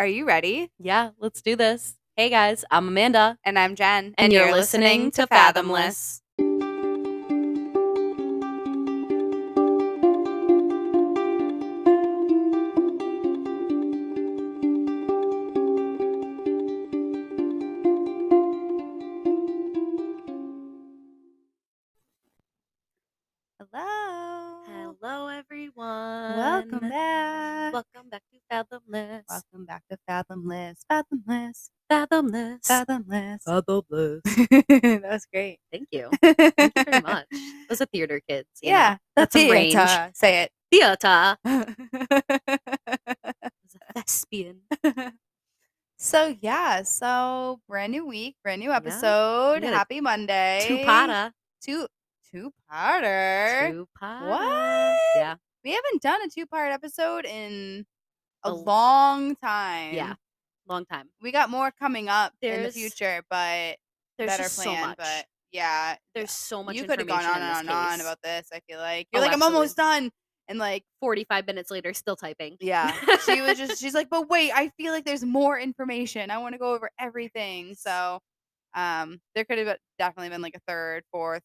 Are you ready? Yeah, let's do this. Hey guys, I'm Amanda. And I'm Jen. And you're listening to Fathomless. Hello. Fathomless. Fathomless. Fathomless. that was great. Thank you. Thank you very much. Those are theater kids. yeah. That's some range. theater. Say Theater. it. A thespian. so yeah, so brand new week, brand new episode. A Happy Monday. Two-parter. Two two parter. Two-parter. What? Yeah. We haven't done a two part episode in a long time. Yeah. Long time. We got more coming up in the There's- future, but There's better just so plan. much. But yeah, There's so much you could have gone information on in and this on and on case. about this. I feel like you're Oh, like, I'm almost done, and like, 45 minutes later, still typing. yeah, she was just, she's like, but wait, I feel like there's more information. I want to go over everything. So, um, there could have definitely been like a third, fourth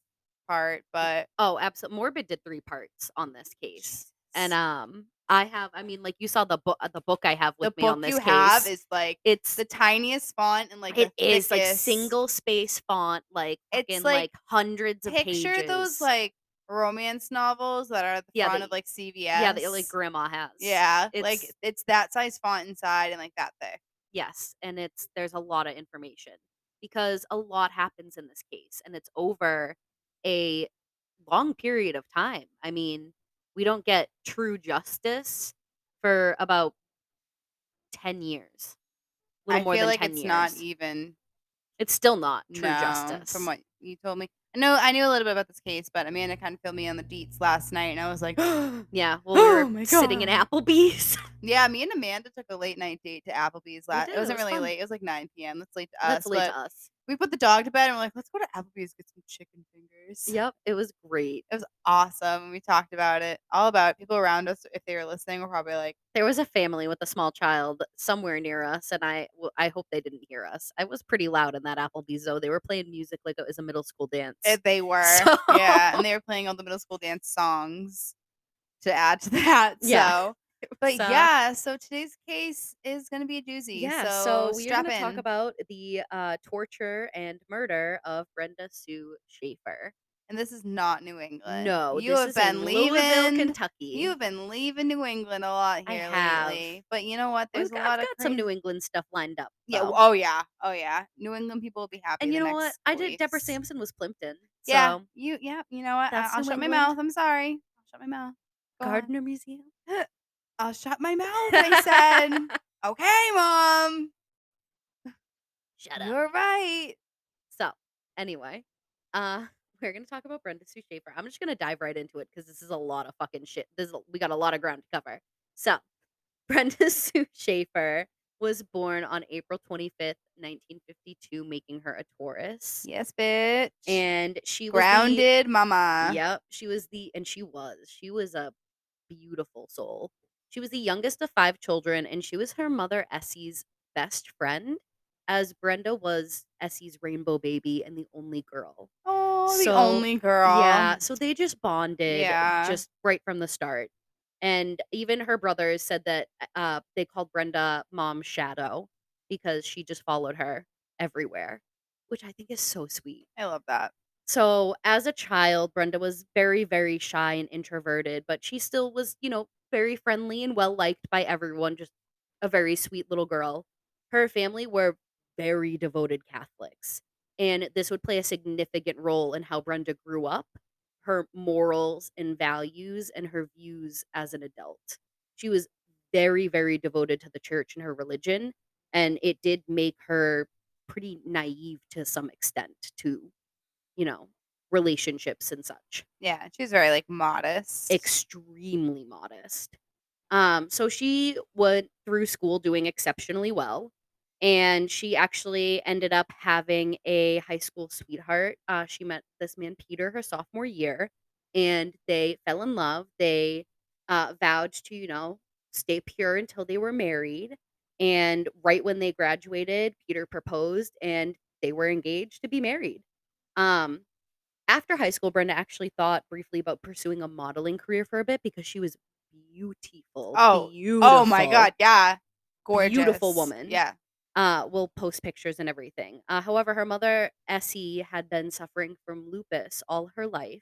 part, but Oh, absolutely. Morbid did three parts on this case, and um, I have. I mean, like you saw the book. Uh, the book I have the with me on this you case. have is like it's the tiniest font and like it the is like single space font, like It's fucking like- like, hundreds of pages. Picture those like romance novels that are at the Yeah, that of like CVS. yeah, that like grandma has. Yeah, it's, like it's that size font inside and like that thick. Yes, and it's there's a lot of information because a lot happens in this case, and it's over a long period of time. I mean, we don't get true justice for about ten years. A little I more feel than like 10 it's years. not even It's still not true no, justice. from what you told me. I know I knew a little bit about this case, but Amanda kind of filled me on the deets last night, and I was like, yeah, well, we Oh were sitting in Applebee's. yeah. Me and Amanda took a late night date to Applebee's last. did, It it wasn't was really fun. late. It was like 9 p.m. That's late to us. That's late but to us. we put the dog to bed, and we're like, let's go to Applebee's get some chicken fingers. Yep, it was great. It was awesome. We talked about it, all about it. People around us, if they were listening, were probably like, There was a family with a small child somewhere near us, and I w- I hope they didn't hear us. I was pretty loud in that Applebee's though. They were playing music like it was a middle school dance. if they were, yeah, and they were playing all the middle school dance songs to add to that. Yeah. So, but So- yeah, so today's case is gonna be a doozy. yeah, so, so, we're going to talk about the uh, torture and murder of Brenda Sue Schaefer. and this is not New England. No, you this have is been in leaving. Kentucky. You have been leaving New England a lot here lately. But you know what? We've There's a got, lot I've of got some New England stuff lined up. Yeah. Oh yeah. Oh yeah. New England people will be happy. and you know what? I did. Deborah. Sampson was Plympton. So Yeah. You. Yeah. You know what? I, I'll New shut my mouth. I'm sorry. I'll shut my mouth. Go on. Gardner Museum. I'll shut my mouth. I said. okay, mom. Shut up. You're right. So, anyway, uh, we're gonna talk about Brenda Sue Schaefer. I'm just gonna dive right into it because this is a lot of fucking shit. This is, we got a lot of ground to cover. So, Brenda Sue Schaefer was born on April 25th, 1952, making her a Taurus, Yes, bitch. and she the- grounded, mama. Yep, she was the and she was. She was a beautiful soul. She was the youngest of five children and she was her mother Essie's best friend as Brenda was Essie's rainbow baby and the only girl. Oh, the So, only girl. Yeah, so they just bonded Yeah. just right from the start. And even her brothers said that uh they called Brenda mom shadow because she just followed her everywhere, which I think is so sweet. I love that. So, as a child, Brenda was very, very shy and introverted, but she still was, you know, very friendly and well liked by everyone, just a very sweet little girl. Her family were very devoted Catholics, and this would play a significant role in how Brenda grew up, her morals and values, and her views as an adult. She was very, very devoted to the church and her religion, and it did make her pretty naive to some extent to you know, relationships and such. Yeah, she's very like modest. Extremely modest. Um, so she went through school doing exceptionally well. And she actually ended up having a high school sweetheart. Uh, she met this man, Peter, her sophomore year, and they fell in love. They uh, vowed to, you know, stay pure until they were married. And right when they graduated, Peter proposed and they were engaged to be married. Um, after high school, Brenda actually thought briefly about pursuing a modeling career for a bit because she was beautiful. Oh, beautiful. oh my god, yeah. Gorgeous. Beautiful woman. Yeah. Uh, will post pictures and everything. Uh, however, her mother, Essie, had been suffering from lupus all her life.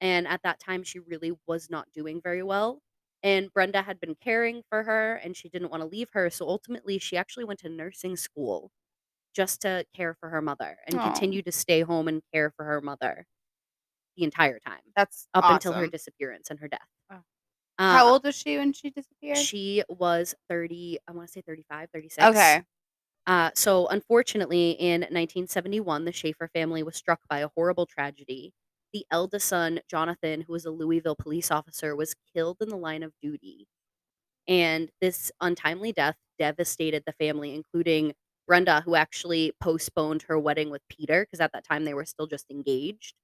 And at that time, she really was not doing very well. And Brenda had been caring for her and she didn't want to leave her. So ultimately, she actually went to nursing school just to care for her mother and Aw. continue to stay home and care for her mother the entire time That's up until her disappearance and her death. Oh. Uh, How old was she when she disappeared? She was 30, I want to say 35, 36. okay. Uh, so, unfortunately, in 1971, the Schaefer family was struck by a horrible tragedy. The eldest son, Jonathan, who was a Louisville police officer, was killed in the line of duty. And this untimely death devastated the family, including Brenda, who actually postponed her wedding with Peter because at that time they were still just engaged.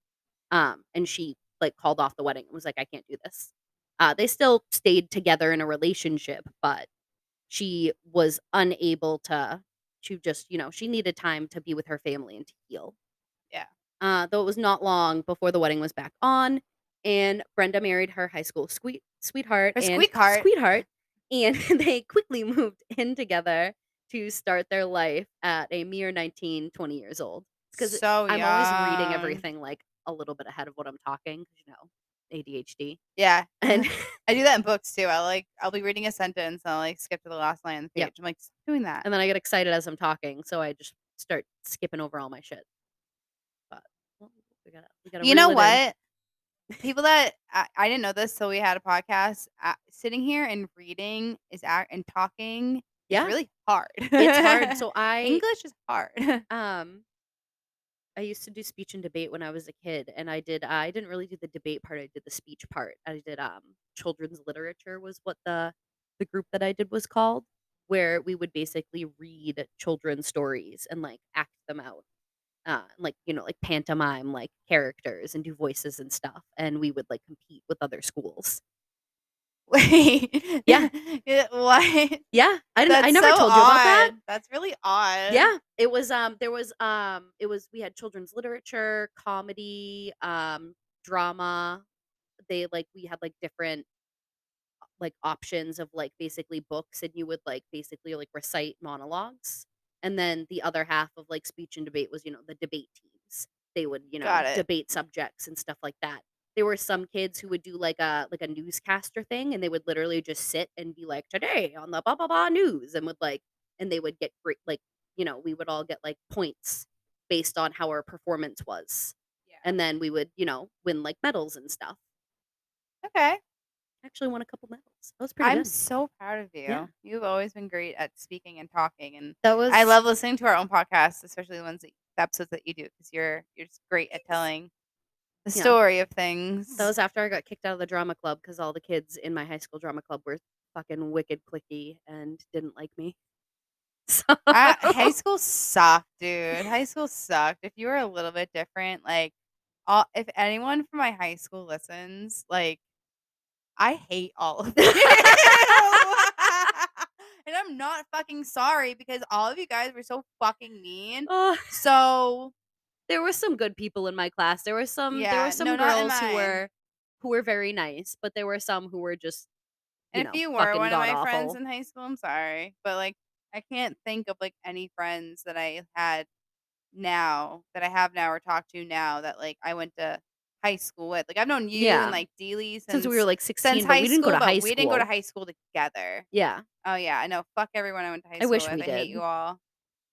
Um, and she like called off the wedding and was like, I can't do this. Uh, they still stayed together in a relationship, but she was unable to to just, you know, she needed time to be with her family and to heal. Yeah. Uh, though it was not long before the wedding was back on, and Brenda married her high school sweet sweetheart Her and sweetheart. sweetheart, and they quickly moved in together to start their life at a mere 19, 20 years old. Because so I'm always reading everything like a little bit ahead of what I'm talking, 'cause, you know, ADHD. Yeah. And I do that in books too. I like I'll be reading a sentence and I'll like skip to the last line on the page. Yep. I'm like, doing that. and then I get excited as I'm talking, so I just start skipping over all my shit. But well, we gotta, we gotta. you know what? People that I, I didn't know this, so we had a podcast. Uh, sitting here and reading is act and talking Yeah, is really hard. it's hard. So I English is hard. um I used to do speech and debate when I was a kid, and I did. I didn't really do the debate part. I did the speech part. I did um children's literature was what the the group that I did was called, where we would basically read children's stories and like act them out, uh, like you know like pantomime like characters and do voices and stuff, and we would like compete with other schools. Wait. Yeah. What? Yeah, I didn't. I never so told you about that. odd. That's really odd. Yeah, it was um there was um it was we had children's literature, comedy, um drama. They like we had like different like options of like basically books and you would like basically like recite monologues. And then the other half of like speech and debate was, you know, the debate teams. They would, you know, Got it. debate subjects and stuff like that. There were some kids who would do like a like a newscaster thing and they would literally just sit and be like today on the blah blah blah news and would like and they would get great like you know we would all get like points based on how our performance was Yeah. and then we would you know win like medals and stuff Okay. I actually won a couple medals that was pretty I'm good so proud of you. Yeah. You've always been great at speaking and talking, and that was I love listening to our own podcasts, especially the ones that the episodes that you do, because you're you're just great at telling the Yeah. story of things. that was after i got kicked out of the drama club because all the kids in my high school drama club were fucking wicked clicky and didn't like me so I, high school sucked, dude. High school sucked. If you were a little bit different, like, all, if anyone from my high school listens, like, I hate all of you. and I'm not fucking sorry because all of you guys were so fucking mean. So there were some good people in my class. There were some yeah, there were some no, girls who were who were very nice, but there were some who were just you And know, if you were one of my god friends in high school, I'm sorry. But like I can't think of like any friends that I had now that I have now or talk to now that like I went to high school with. Like I've known you Yeah. and like Dealey since, since we were like 16, since high we didn't school, go to high we school. didn't go to high school together. Yeah. Oh yeah, I know. Fuck everyone I went to high I school wish with. we I hate you all.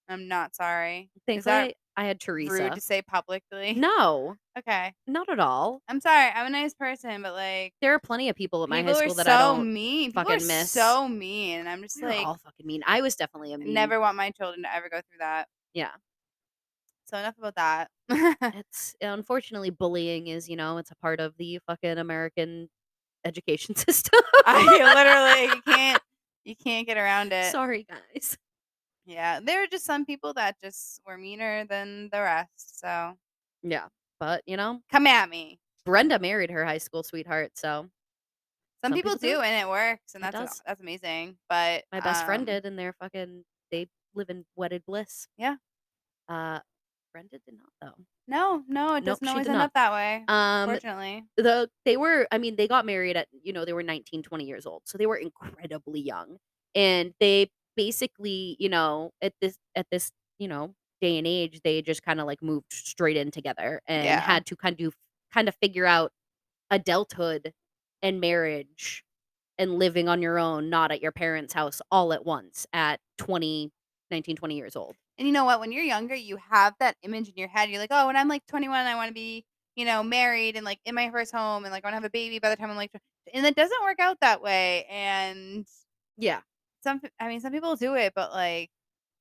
I'm not sorry. Is Thankfully that I had rude Teresa. to say publicly? No, Okay. not at all. I'm sorry. I'm a nice person, but like There are plenty of people at my people high are school that so I don't mean. People fucking are miss. so mean, and I'm just They're like all fucking mean. I was definitely a mean. never want my children to ever go through that. Yeah. So enough about that. It's unfortunately bullying is, you know, it's a part of the fucking American education system. I literally you can't you can't get around it. Sorry, guys. Yeah, there are just some people that just were meaner than the rest. So Yeah. But, you know, come at me. Brenda married her high school sweetheart, so Some, Some people, people do. and it works, and It that's does. that's amazing. But My best friend um, did, and they're fucking they live in wedded bliss. Yeah. Uh, Brenda did not though. No, no, it Nope, doesn't she always end not. up that way. Um, Unfortunately. the they were i mean they got married at you know they were 19 20 years old so they were incredibly young and they basically you know at this at this you know day and age they just kind of like moved straight in together and Yeah. had to kind of kind of figure out adulthood and marriage and living on your own not at your parents house all at once at 20 19 20 years old And you know what? When you're younger, you have that image in your head. You're like, oh, when I'm like 21, I want to be, you know, married and like in my first home and like I want to have a baby by the time I'm like, tw- and it doesn't work out that way. And yeah some, I mean, some people do it, but like,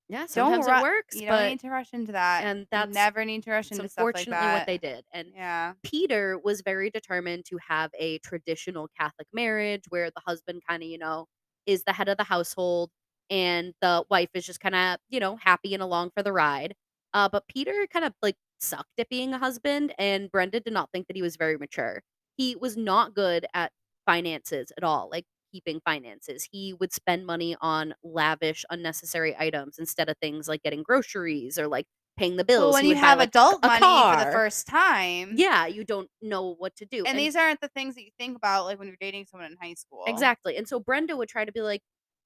yeah sometimes ru- it works you but don't need to rush into that. and You that's never need to rush into stuff like that. what they did and Yeah. Peter was very determined to have a traditional Catholic marriage where the husband kind of, you know, is the head of the household and the wife is just kind of, you know, happy and along for the ride. Uh, but Peter kind of like sucked at being a husband, and Brenda did not think that he was very mature. He was not good at finances at all, like keeping finances. He would spend money on lavish, unnecessary items instead of things like getting groceries or like paying the bills. Well, when you would buy, have like, adult money for the first time, Yeah, you don't know what to do. and these aren't the things that you think about like when you're dating someone in high school. Exactly. And so Brenda would try to be like,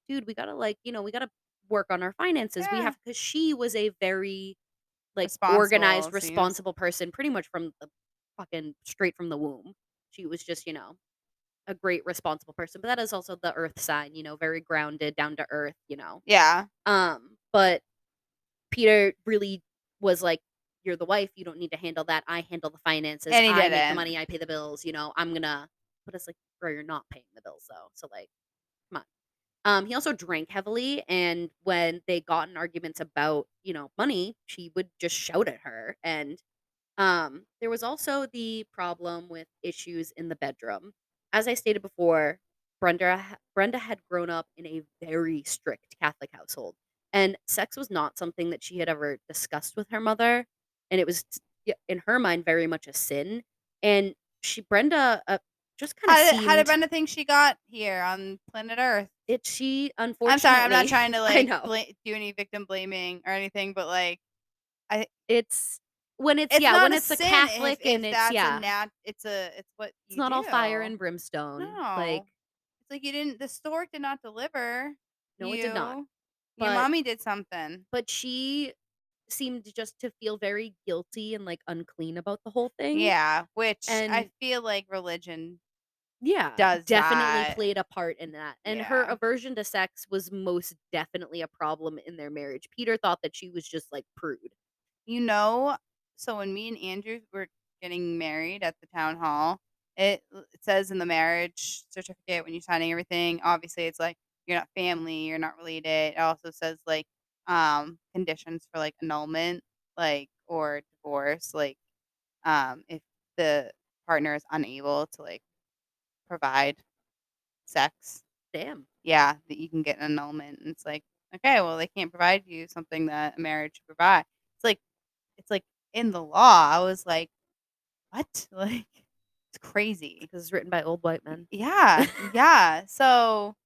dude, we gotta like, you know, we gotta work on our finances. We Yeah. have because she was a very like Responsible, organized, responsible person, pretty much from the fucking straight from the womb. She was just, you know, a great responsible person. But that is also the earth sign, you know, very grounded, down to earth, you know. Yeah. Um, but Peter really was like, You're the wife, you don't need to handle that. I handle the finances. I make the money, I pay the bills, you know, I'm gonna but it's like, bro, you're not paying the bills though. So like, come on. Um, he also drank heavily, and when they got in arguments about, you know, money, she would just shout at her. And um, there was also the problem with issues in the bedroom. As I stated before, Brenda Brenda had grown up in a very strict Catholic household, and sex was not something that she had ever discussed with her mother, and it was in her mind very much a sin. And she Brenda uh, just kind of did, seemed how did Brenda think she got here on planet Earth? it. She unfortunately, I'm sorry, I'm not trying to like bla- do any victim blaming or anything, but like I it's when it's, it's yeah when a it's a Catholic if, if and it's yeah a nat- it's a it's what it's you not all fire and brimstone No, like it's like you didn't. The stork did not deliver. no it did not you. But- Your mommy did something. but she seemed just to feel very guilty and like unclean about the whole thing Yeah, which I feel like religion. yeah does definitely that. played a part in that and her aversion to sex was most definitely a problem in their marriage peter thought that she was just like prude You know, so when me and Andrew were getting married at the town hall, it it says in the marriage certificate when you're signing everything, obviously it's like you're not family, you're not related. It also says like um conditions for like annulment, like or divorce, like um if the partner is unable to like provide sex. damn Yeah, that you can get an annulment. And it's like, okay, well they can't provide you something that a marriage should provide. It's like it's like in the law. I was like, what? Like it's crazy. because it's written by old white men Yeah, yeah. So,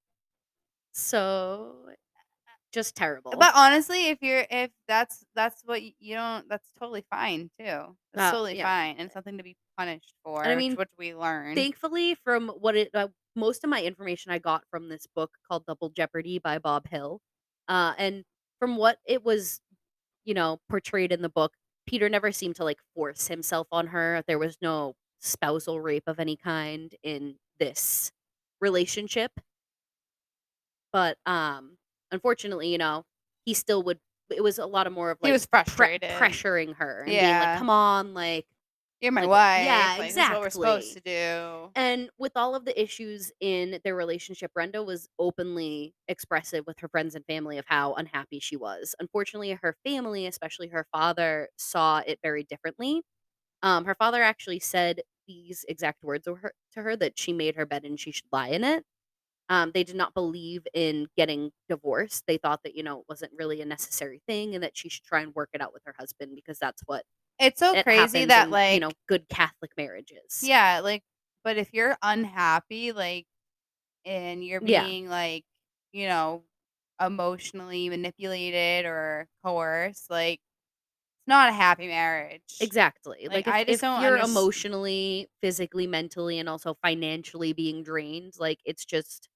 so just terrible but honestly, if you're if that's that's what you don't, that's totally fine too. That's Uh, totally yeah. fine and something to be punished for. And I mean, which we learned. thankfully from what it uh, most of my information i got from this book called double jeopardy by bob hill uh, and from what it was you know portrayed in the book peter never seemed to like force himself on her there was no spousal rape of any kind in this relationship but um unfortunately you know he still would it was a lot of more of like he was pre- frustrated. pressuring her and being Yeah. like come on like You're my like, wife. yeah, like, is what we're supposed to do. and with all of the issues in their relationship, Brenda was openly expressive with her friends and family of how unhappy she was. Unfortunately, her family, especially her father, saw it very differently. Um, her father actually said these exact words to her, to her that she made her bed and she should lie in it. Um, they did not believe in getting divorced. They thought that you know it wasn't really a necessary thing, and that she should try and work it out with her husband because that's what It's so it crazy that in, like you know good Catholic marriages. Yeah, like, but if you're unhappy, like, and you're Yeah. being, like, you know, emotionally manipulated or coerced, like, it's not a happy marriage. Exactly. Like, Like, if I just if don't you're unders emotionally, physically, mentally, and also financially being drained, like, it's just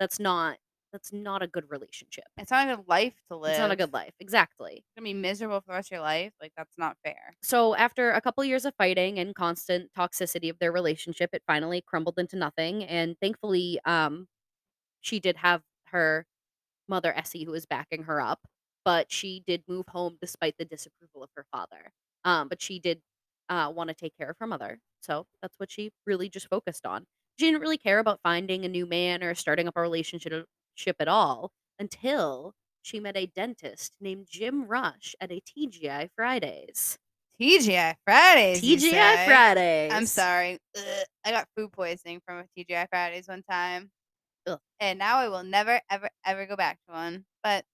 that's not that's not a good relationship. It's not a good life to live. It's not a good life. Exactly. You're gonna be miserable for the rest of your life, like, that's not fair. So, after a couple years of fighting and constant toxicity of their relationship, it finally crumbled into nothing, and thankfully, um, she did have her mother, Essie, who was backing her up, but she did move home despite the disapproval of her father. Um, but she did, uh, wanna take care of her mother, so that's what she really just focused on. She didn't really care about finding a new man or starting up a relationship ship at all until she met a dentist named Jim Rush at a TGI Fridays. TGI Fridays, TGI? Fridays. I'm sorry. Ugh, I got food poisoning from a TGI Fridays one time. Ugh. And now I will never, ever, ever go back to one. But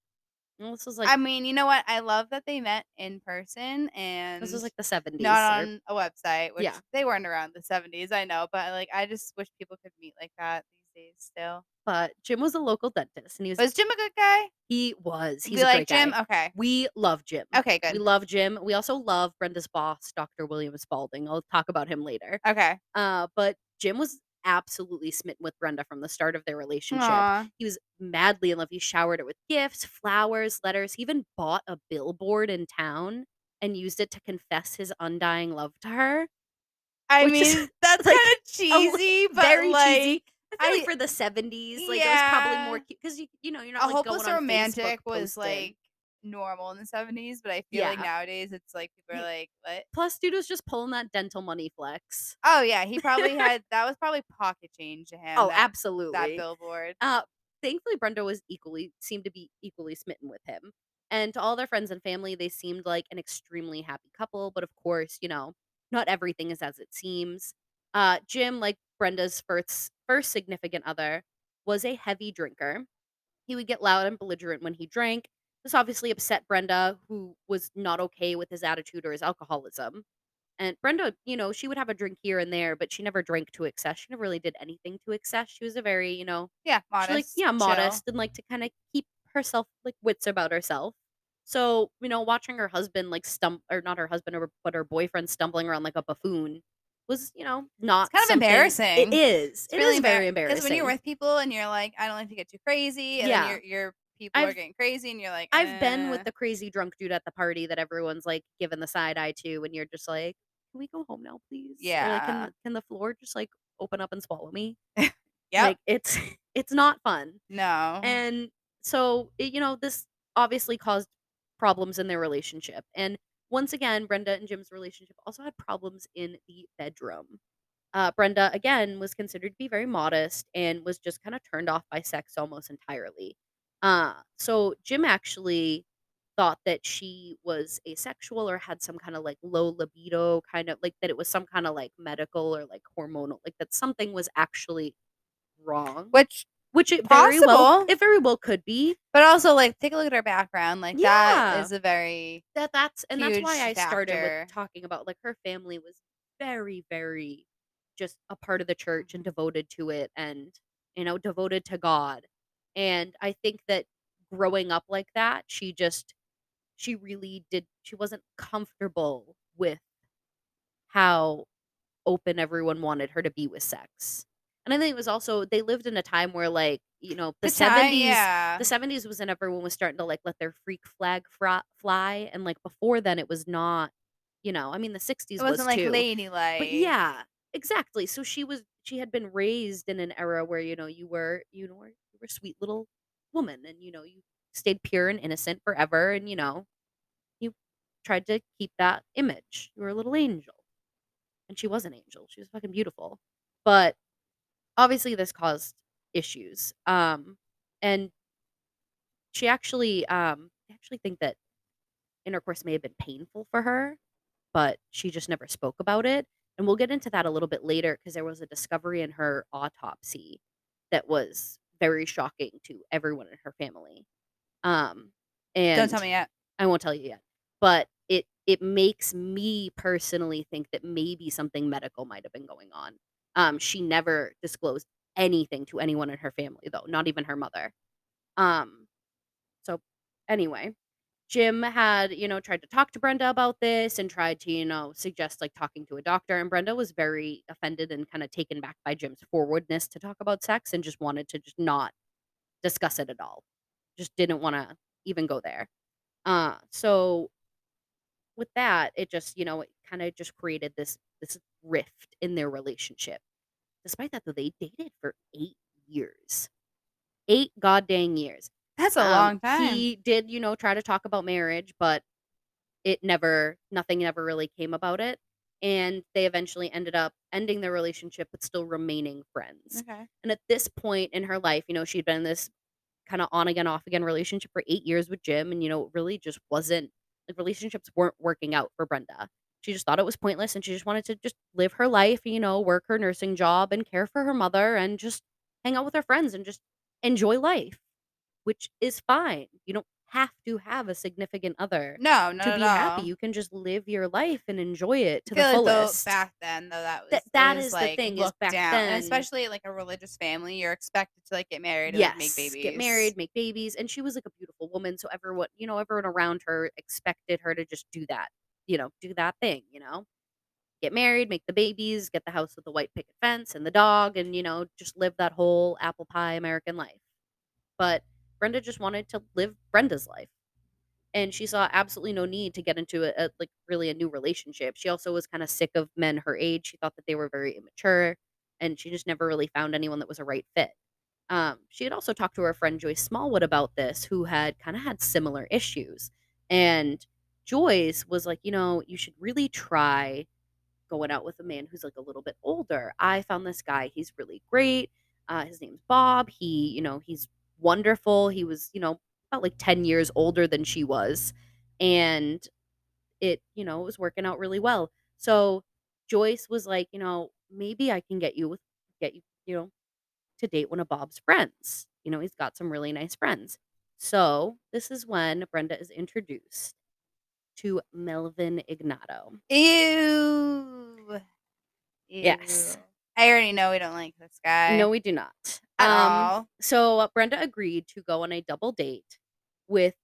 Well, this was like I mean, you know what? I love that they met in person and this was like the 70s not or on a website, which Yeah. they weren't around the 70s, I know, but like I just wish people could meet like that days still. but Jim was a local dentist and he was Was Jim a good guy? he was. He's we a like great Jim? guy. Okay. We love Jim. Okay, Good. We love Jim. We also love Brenda's boss, Dr. William Spalding. I'll talk about him later. Okay. Uh, but Jim was absolutely smitten with Brenda from the start of their relationship. Aw. He was madly in love. He showered her with gifts, flowers, letters. He even bought a billboard in town and used it to confess his undying love to her. I Which is, mean, that's like, kind of cheesy, but very like cheesy. I feel like for the 70s, like it was probably more cute because you you know you're a not like hopeless romantic Facebook was posting. like normal in the 70s, but I feel like nowadays it's like people are like, what? Plus, dude was just pulling that dental money flex. Oh yeah, he probably had that was probably pocket change to him. Oh, that, absolutely. That billboard. Uh, thankfully, Brenda was equally seemed to be equally smitten with him, and to all their friends and family, they seemed like an extremely happy couple. But of course, you know, not everything is as it seems. Uh, Jim, like Brenda's first first significant other, was a heavy drinker. He would get loud and belligerent when he drank. This obviously upset Brenda, who was not okay with his attitude or his alcoholism. And Brenda, you know, she would have a drink here and there, but she never drank to excess. She never really did anything to excess. She was a very, you know, Yeah, she modest. like yeah, modest and like to kind of keep herself like wits about herself. So, you know, watching her husband like stump or not her husband or but her boyfriend stumbling around like a buffoon was, you know, not kind of embarrassing. It is. It's It really is very Because embarrassing. when you're with people and you're like, I don't like to get too crazy, and Yeah. then your your people are I've- getting crazy, and you're like, I've been "Eh." with the crazy drunk dude at the party that everyone's like giving the side eye to, and you're just like, "Can we go home now, please?" Or, like, Yeah. can can the floor just like open up and swallow me? yeah. Like it's it's not fun. no. And so it, you know this obviously caused problems in their relationship. And once again, Brenda and Jim's relationship also had problems in the bedroom. Uh, Brenda again was considered to be very modest and was just kind of turned off by sex almost entirely. Uh, so Jim actually thought that she was asexual or had some kind of like low libido, kind of like that it was some kind of like medical or like hormonal, like that something was actually wrong. Which, Which it very well it very well could be. but also like, take a look at her background. Like that Yeah. is a very That that's and that's why I Huge started factor. with talking about like her family was very very just a part of the church and devoted to it and you know devoted to God. And I think that growing up like that, she just she really did she wasn't comfortable with how open everyone wanted her to be with sex. And I think it was also they lived in a time where like, you know, the 70s Yeah. the 70s was when everyone was starting to like let their freak flag fly and like before then it was not you know i mean the 60s it was wasn't like too ladylike. but yeah exactly so she was she had been raised in an era where you know you were you know you were a sweet little woman and you know you stayed pure and innocent forever and you know you tried to keep that image you were a little angel and she was an angel she was fucking beautiful but obviously this caused issues um and she actually um I actually think that intercourse may have been painful for her but she just never spoke about it and we'll get into that a little bit later because there was a discovery in her autopsy that was very shocking to everyone in her family um and Don't tell me yet. I won't tell you yet. But it it makes me personally think that maybe something medical might have been going on. Um, she never disclosed anything to anyone in her family though, not even her mother. Um so anyway, Jim had, you know, tried to talk to Brenda about this and tried to, you know, suggest like talking to a doctor. And Brenda was very offended and kind of taken back by Jim's forwardness to talk about sex and just wanted to just not discuss it at all. Just didn't want to even go there. Uh, so with that, it just, you know, it kind of just created this this rift in their relationship. Despite that, though, they dated for eight years. Eight goddamn years. That's a Um, long time. He did, you know, try to talk about marriage, but it never, nothing ever really came about it. And they eventually ended up ending their relationship, but still remaining friends. okay. And at this point in her life, you know, she'd been in this kind of on again, off again relationship for eight years with Jim. And, you know, it really just wasn't like relationships weren't working out for Brenda. She just thought it was pointless and she just wanted to just live her life, you know, work her nursing job and care for her mother and just hang out with her friends and just enjoy life, which is fine. You don't have to have a significant other No, no, to be no. happy. You can just live your life and enjoy it to the like though fullest. back then though that was Th- that was, is the thing, is back down, and then- especially like a religious family, you're expected to like get married and yes, like, make babies. get married, make babies, and she was like a beautiful woman. So everyone, you know, everyone around her expected her to just do that, you know, do that thing, you know, get married, make the babies, get the house with the white picket fence and the dog, and you know, just live that whole apple pie American life. But Brenda just wanted to live Brenda's life. And she saw absolutely no need to get into a, a like really a new relationship. She also was kind of sick of men her age. She thought that they were very immature, and she just never really found anyone that was a right fit. Um, she had also talked to her friend Joyce Smallwood about this, who had kind of had similar issues. And Joyce was like, you know, you should really try going out with a man who's like a little bit older. I found this guy, he's really great. Uh, his name's Bob. He, you know, he's wonderful. He was, you know, about like 10 years older than she was. And it, you know, it was working out really well. So Joyce was like, you know, maybe I can get you with, get you, you know, to date one of Bob's friends. You know, he's got some really nice friends. So this is when Brenda is introduced to Melvin Ignatow. Ew. Yes. I already know we don't like this guy. No, we do not. at Um, all. So Brenda agreed to go on a double date with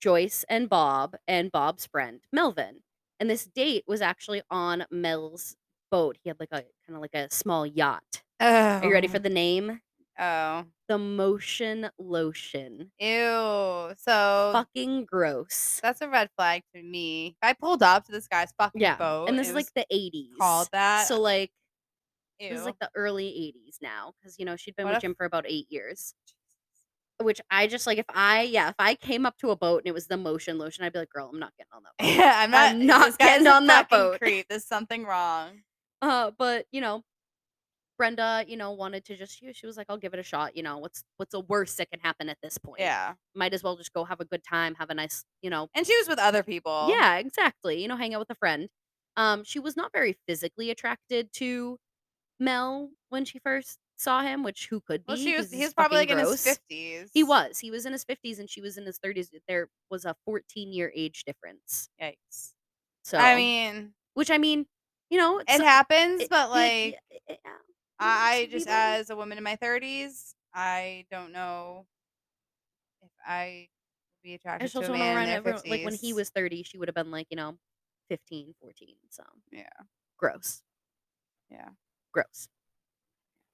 Joyce and Bob and Bob's friend Melvin. And this date was actually on Mel's boat. He had like a kind of like a small yacht. Are you ready for the name? Oh. The Motion Lotion. Ew. So Fucking gross. that's a red flag to me. If I pulled up to this guy's fucking Yeah. boat, and this is like the 80s. called that. So like Ew. this is like the early 80s now cuz you know she'd been What with if- Jim for about 8 years. Which I just like if I yeah, if I came up to a boat and it was the Motion Lotion, I'd be like, "Girl, I'm not getting on that boat." Yeah, I'm not. I'm not this getting a on that fucking boat. Creep. There's something wrong. Uh, but you know, Brenda, you know, wanted to just she, she was like, "I'll give it a shot." You know, what's what's the worst that can happen at this point? Yeah, might as well just go have a good time, have a nice, you know, and she was with other people. yeah, exactly. You know, hang out with a friend. Um, she was not very physically attracted to Mel when she first saw him, which who could be? Well, she was. He he's was probably like fucking in his fifties. He was. He was in his fifties and she was in his thirties. There was a fourteen year age difference. Yikes. So I mean, which I mean, you know, it happens, it- but like, yeah, yeah, I, I just, as a woman in my thirties, I don't know if I would be I attracted just to a also man around in their everyone, like when he was 30, she would have been like, you know, 15, 14. So, Yeah. Gross. Yeah. Gross.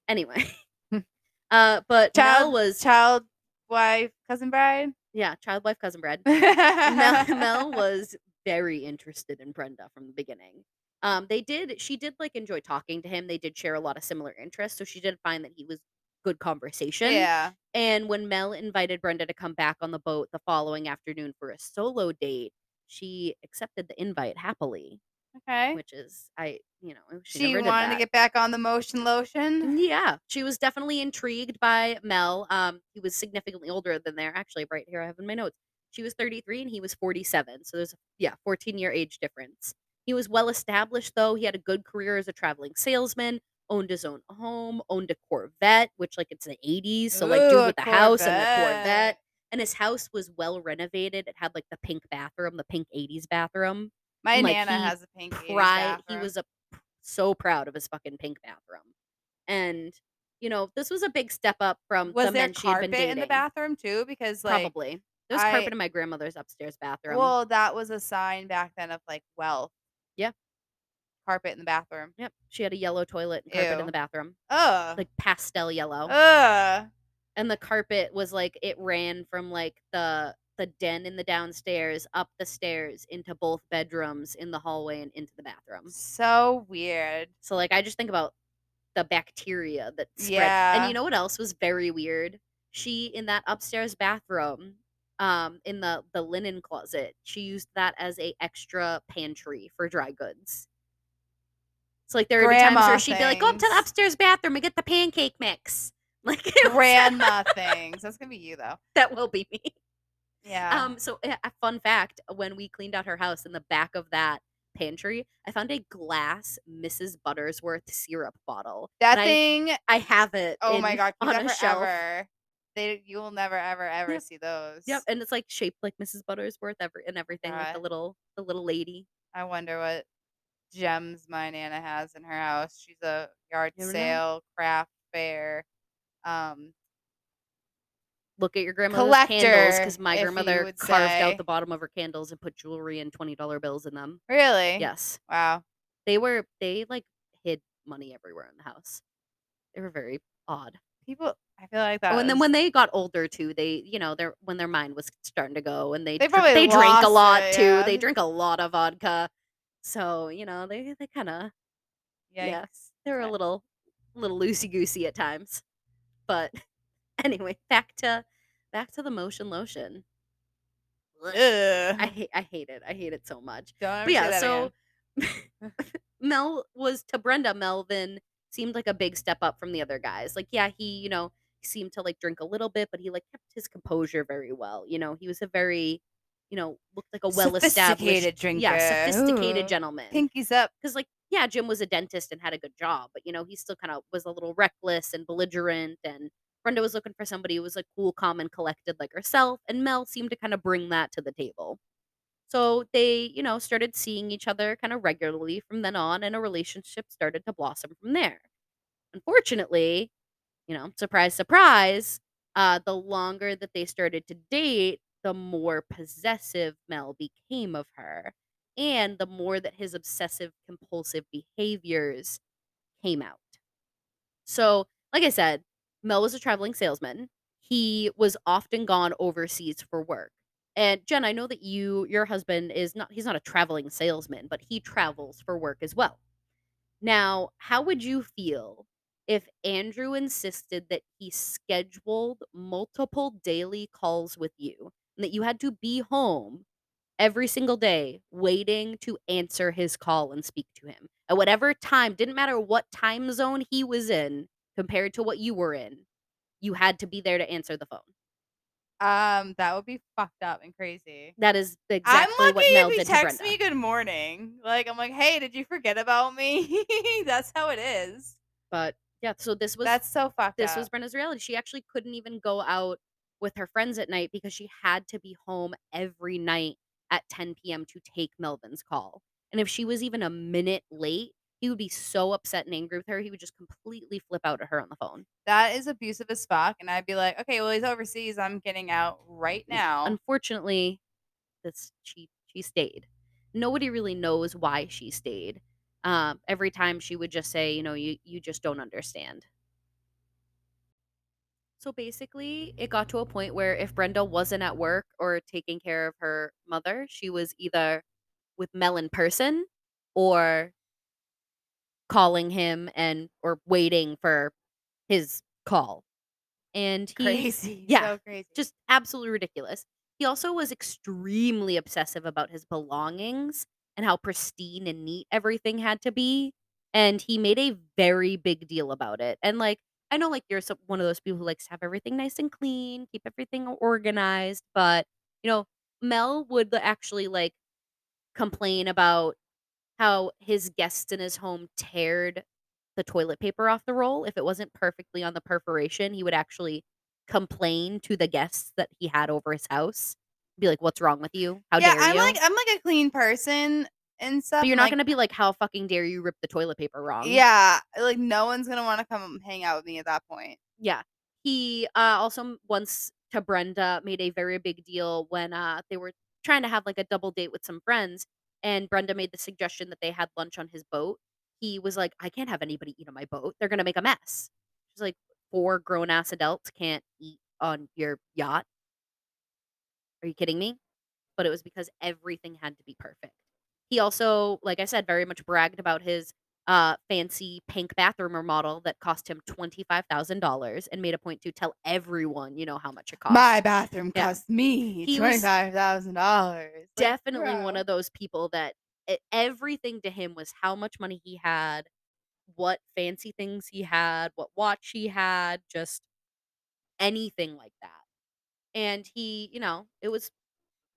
Anyway. uh, but Mel Child was, child, wife, cousin bride. yeah, child wife, cousin Brad. Mel, Mel was very interested in Brenda from the beginning. Um, they did, she did like enjoy talking to him. They did share a lot of similar interests. So she did find that he was good conversation. Yeah. And when Mel invited Brenda to come back on the boat the following afternoon for a solo date, she accepted the invite happily, Okay. which is I, you know, she, She wanted to get back on the motion lotion. Yeah, she was definitely intrigued by Mel. Um, he was significantly older than there. Actually, right here I have in my notes. She was 33 and he was 47. So there's a yeah, 14 year age difference. He was well established though. He had a good career as a traveling salesman, owned his own home, owned a Corvette, which like it's the 80s, so like Ooh, dude with the house and the Corvette. And his house was well renovated. It had like the pink bathroom, the pink 80s bathroom. My Like, nana has a pink 80s Pride. He was a so proud of his fucking pink bathroom. And you know, this was a big step up from Was the there men she had been carpet in the bathroom too? Because, like, Probably. There's I carpet in my grandmother's upstairs bathroom. well, that was a sign back then of, like, wealth. Yeah. Carpet in the bathroom. Yep, she had a yellow toilet and carpet in the bathroom, Ugh. like pastel yellow. Ugh. and the carpet was like it ran from like the the den in the downstairs up the stairs into both bedrooms in the hallway and into the bathroom. So weird. So like I just think about the bacteria that spread. Yeah. And you know what else was very weird? She in that upstairs bathroom, um, in the the linen closet, she used that as a extra pantry for dry goods. So like there would be times where she'd be like, "Go up to the upstairs bathroom and get the pancake mix." Like Grandma things. That's gonna be you though. that will be me. Yeah. Um, so a fun fact: when we cleaned out her house, in the back of that pantry, I found a glass Mrs. Buttersworth syrup bottle. that and I- thing. I, have it. oh my god, on a shelf. They you will never ever ever Yep. see those. Yep, and it's like shaped like Mrs. Buttersworth every and everything, like the little the little lady. I wonder what gems my nana has in her house. She's a yard never know. sale, craft fair. Um, Look at your grandmother's candles because my grandmother carved say. out the bottom of her candles and put jewelry and twenty dollar bills in them. really? Yes, Wow. they were they like hid money everywhere in the house. They were very odd. People, I feel like that. Oh, and then was- when they got older too, they you know their when their mind was starting to go, and they They dr- probably they drink a lot it, too. yeah. They drink a lot of vodka, so you know they they kind of yeah Yikes. they were a little little loosey goosey at times. But anyway, back to back to the motion lotion. Ugh. I hate I hate it. I hate it so much. Don't ever But say yeah, that so again. Mel was to Brenda, Melvin seemed like a big step up from the other guys. Like, yeah, he, you know, seemed to like drink a little bit, but he like kept his composure very well. You know, he was a very, you know, looked like a well established drinker. Yeah, sophisticated Ooh. gentleman. Pinkies up. Because like, yeah, Jim was a dentist and had a good job, but you know, he still kind of was a little reckless and belligerent and Brenda was looking for somebody who was like cool, calm, and collected like herself, and Mel seemed to kind of bring that to the table. So they, you know, started seeing each other kind of regularly from then on, and a relationship started to blossom from there. Unfortunately, you know, surprise, surprise, uh, the longer that they started to date, the more possessive Mel became of her, and the more that his obsessive compulsive behaviors came out. So, like I said, Mel was a traveling salesman. He was often gone overseas for work. And Jen, I know that you your husband is not he's not a traveling salesman, but he travels for work as well. Now, how would you feel if Andrew insisted that he scheduled multiple daily calls with you and that you had to be home every single day waiting to answer his call and speak to him at whatever time, didn't matter what time zone he was in compared to what you were in, you had to be there to answer the phone. Um, that would be fucked up and crazy. That is exactly I'm lucky what Mel if he texts me good morning. Like I'm like, hey, did you forget about me? That's how it is. But yeah, so this was That's so fucked this up. was Brenda's reality. She actually couldn't even go out with her friends at night because she had to be home every night at 10 p.m. to take Melvin's call. And if she was even a minute late, he would be so upset and angry with her, he would just completely flip out at her on the phone. that is abusive as fuck. And I'd be like, okay, well he's overseas. I'm getting out right now. Unfortunately, this she she stayed. Nobody really knows why she stayed. Um, every time she would just say, you know, you you just don't understand. So basically, it got to a point where if Brenda wasn't at work or taking care of her mother, she was either with Mel in person or calling him and or waiting for his call. And he crazy. yeah, So crazy. just absolutely ridiculous. He also was extremely obsessive about his belongings and how pristine and neat everything had to be. And he made a very big deal about it. And like, I know like you're some, one of those people who likes to have everything nice and clean, keep everything organized. But, you know, Mel would actually like complain about how his guests in his home teared the toilet paper off the roll. If it wasn't perfectly on the perforation, he would actually complain to the guests that he had over his house. Be like, "What's wrong with you? How yeah, dare I'm you?" like I'm like a clean person. and stuff. But you're not like, gonna be like, "How fucking dare you rip the toilet paper wrong?" yeah, like no one's gonna want to come hang out with me at that point. Yeah. He, uh, also once to Brenda made a very big deal when, uh, they were trying to have, like, a double date with some friends, and Brenda made the suggestion that they had lunch on his boat. He was like, "I can't have anybody eat on my boat. They're gonna make a mess." She's like, "4 grown ass adults can't eat on your yacht? Are you kidding me?" But it was because everything had to be perfect. He also, like I said, very much bragged about his, uh, fancy pink bathroom remodel that cost him $25,000 and made a point to tell everyone, you know, how much it cost. My bathroom Yeah. cost me He twenty was five thousand dollars. Definitely one of those people that e everything to him was how much money he had, what fancy things he had, what watch he had, just anything like that. And he, you know, it was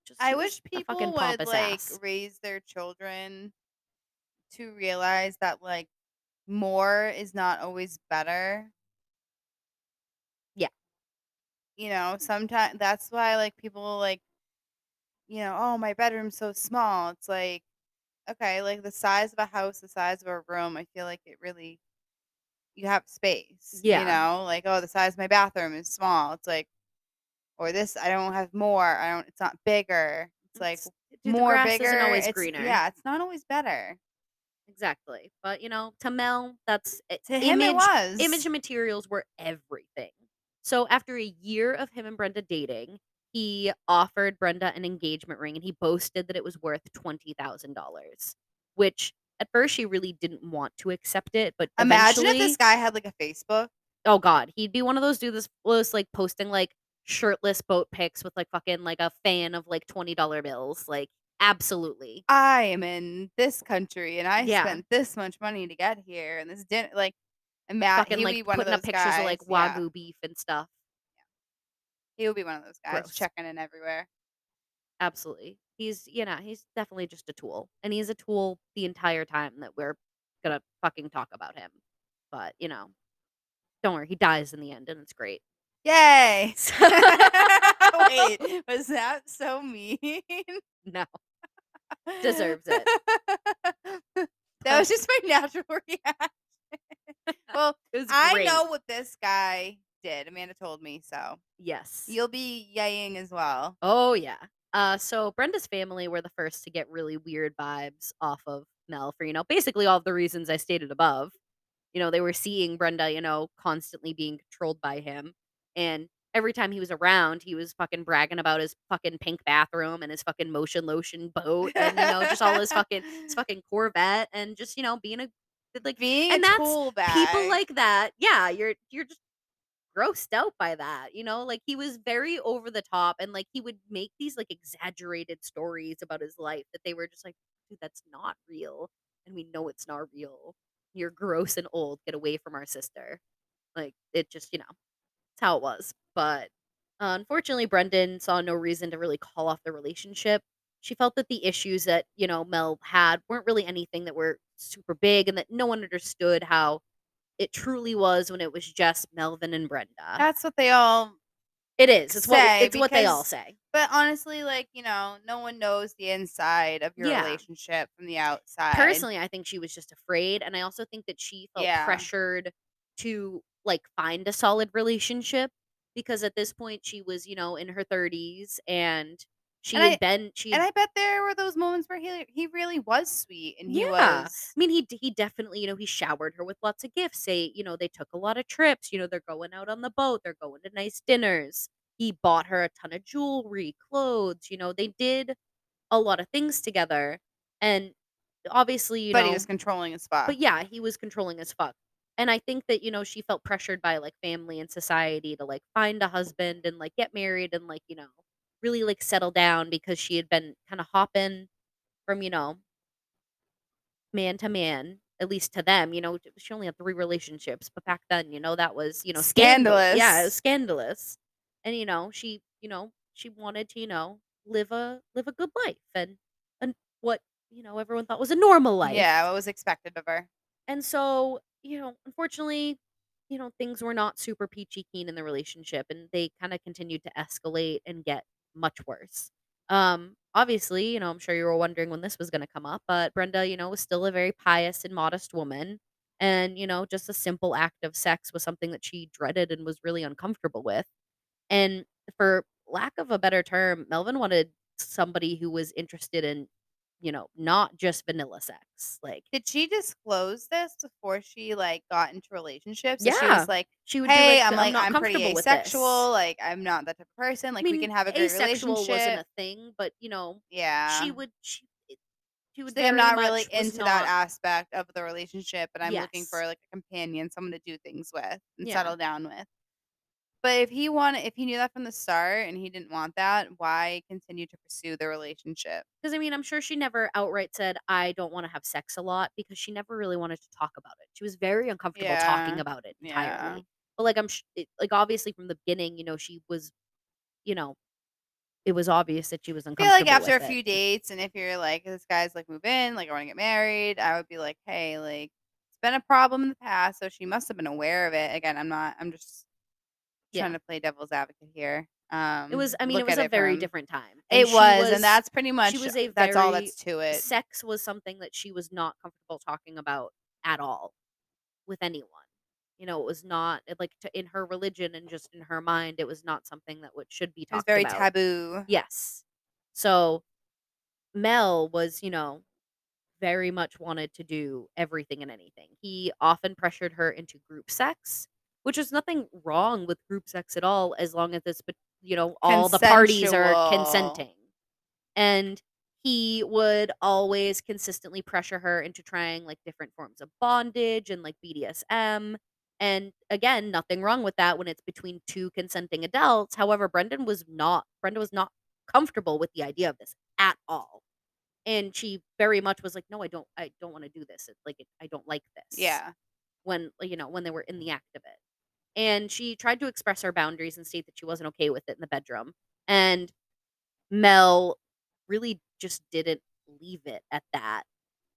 just I wish was a fucking people would like ass. raise their children to realize that like more is not always better. Yeah. You know, sometimes that's why like people like, you know, oh my bedroom's so small. It's like, okay, like the size of a house, the size of a room, I feel like it really you have space. Yeah. You know, like, oh, the size of my bathroom is small. It's like or this I don't have more. I don't it's not bigger. It's like It's dude, the more grass bigger. isn't always it's, greener. Yeah, it's not always better. Exactly. But, you know, to Mel, that's i To him, image it was. image and materials were everything. So after a year of him and Brenda dating, he offered Brenda an engagement ring and he boasted that it was worth $20,000, which at first she really didn't want to accept it, but Imagine if this guy had like a Facebook. Oh god, he'd be one of those dudes was like posting like shirtless boat pics with like fucking like a fan of like $20 bills. Like absolutely. I am in this country and I Yeah. spent this much money to get here and this didn't like and Matt fucking he would like be one putting of up pictures guys. of like yeah. wagyu beef and stuff. He would be one of those guys Gross. checking in everywhere. Absolutely. He's you know, he's definitely just a tool. And he's a tool the entire time that we're gonna fucking talk about him. But, you know, don't worry, he dies in the end and it's great. Yay! So- Wait, was that so mean? No. Deserves it. that was just my natural reaction. well, It was I great. know what this guy did. Amanda told me so. Yes. You'll be yaying as well. Oh yeah. Uh so Brenda's family were the first to get really weird vibes off of Mel for, you know, basically all the reasons I stated above. You know, they were seeing Brenda, you know, constantly being controlled by him. And every time he was around, he was fucking bragging about his fucking pink bathroom and his fucking motion lotion boat and you know, just all his fucking his fucking Corvette and just, you know, being a like Being and that's bag. people like that. Yeah, you're you're just grossed out by that, you know? Like he was very over the top and like he would make these like exaggerated stories about his life that they were just like, dude, that's not real. And we know it's not real. You're gross and old. Get away from our sister. Like it just, you know, it's how it was. But uh, unfortunately, Brenda saw no reason to really call off the relationship. She felt that the issues that, you know, Mel had weren't really anything that were super big and that no one understood how it truly was when it was just Melvin and Brenda. That's what they all It is. It's what it's what they all say. But honestly, like, you know, no one knows the inside of your Yeah. relationship from the outside. Personally, I think she was just afraid and I also think that she felt Yeah. pressured to like find a solid relationship because at this point she was, you know, in her 30s and she And had I- been she and I bet there were those moments where he he really was sweet and he Yeah. was I mean, he he definitely, you know, he showered her with lots of gifts. Say, you know, they took a lot of trips. You know, they're going out on the boat. They're going to nice dinners. He bought her a ton of jewelry, clothes. You know, they did a lot of things together. And obviously, you but know, he was controlling his fuck. but yeah, he was controlling as fuck. And I think that, you know, she felt pressured by like family and society to like find a husband and like get married and like, you know, really like settle down because she had been kind of hopping from, you know, man to man, at least to them, you know, she only had three relationships, but back then, you know, that was, you know, scandal- Yeah, it Scandalous. was scandalous. And you know, she, you know, she wanted to, you know, live a live a good life and and what, you know, everyone thought was a normal life. Yeah, what was expected of her. And so, you know, unfortunately, you know, things were not super peachy keen in the relationship and they kind of continued to escalate and get much worse. Um obviously, you know, I'm sure you were wondering when this was gonna come up, but Brenda, you know, was still a very pious and modest woman. And, you know, just a simple act of sex was something that she dreaded and was really uncomfortable with. And for lack of a better term, Melvin wanted somebody who was interested in, you know, not just vanilla sex. Like, Did she disclose this before she, like, got into relationships? So she Yeah. was like, she would "Hey, like, I'm "I'm like, not I'm pretty comfortable with asexual, like, I'm not that type of person, I like, we mean, can have a great asexual wasn't a thing, but you know, Yeah. she would she it she would She's like, "I'm very not really much was into that not aspect of the relationship, and I'm looking Yes. for, like, a companion, someone to do things with and Yeah. settle down with." But if he wanted if he knew that from the start and he didn't want that, why continue to pursue the relationship? Because I mean, I'm sure she never outright said, "I don't wanna have sex a lot," because she never really wanted to talk about it. She was very uncomfortable talking about it Yeah. entirely. But, like, I'm sh it like, obviously from the beginning, you know, she was you know, it was obvious that she was uncomfortable. I feel like after a with few it. dates and if you're like, "This guy's, like, move in, like, I wanna get married," I would be like, "Hey, like, it's been a problem in the past, so she must have been aware of it." Again, I'm not I'm just trying to play devil's advocate here. It was Um, I mean, it was a it very different time. It she was, and that's pretty much she was a that's all that's to it. sex was something that she was not comfortable talking about at all with anyone. You know, it was not like, to in her religion and just in her mind, it was not something that would should be It was very about. taboo. Yes. So, Mel was, you know, very much wanted to do everything and anything. He often pressured her into group sex, which is nothing wrong with group sex at all as long as it's, you know, all the parties are consenting. And he would always consistently pressure her into trying, like, different forms of bondage and, like, BDSM. And, again, nothing wrong with that when it's between 2 consenting adults. However, Brendan was not Brenda was not comfortable with the idea of this at all. And she very much was like, "No, I don't I don't wanna do this. It's like, it I don't like this." Yeah. When, you know, when they were in the act of it. And she tried to express her boundaries and state that she wasn't okay with it in the bedroom. And Mel really just didn't leave it at that.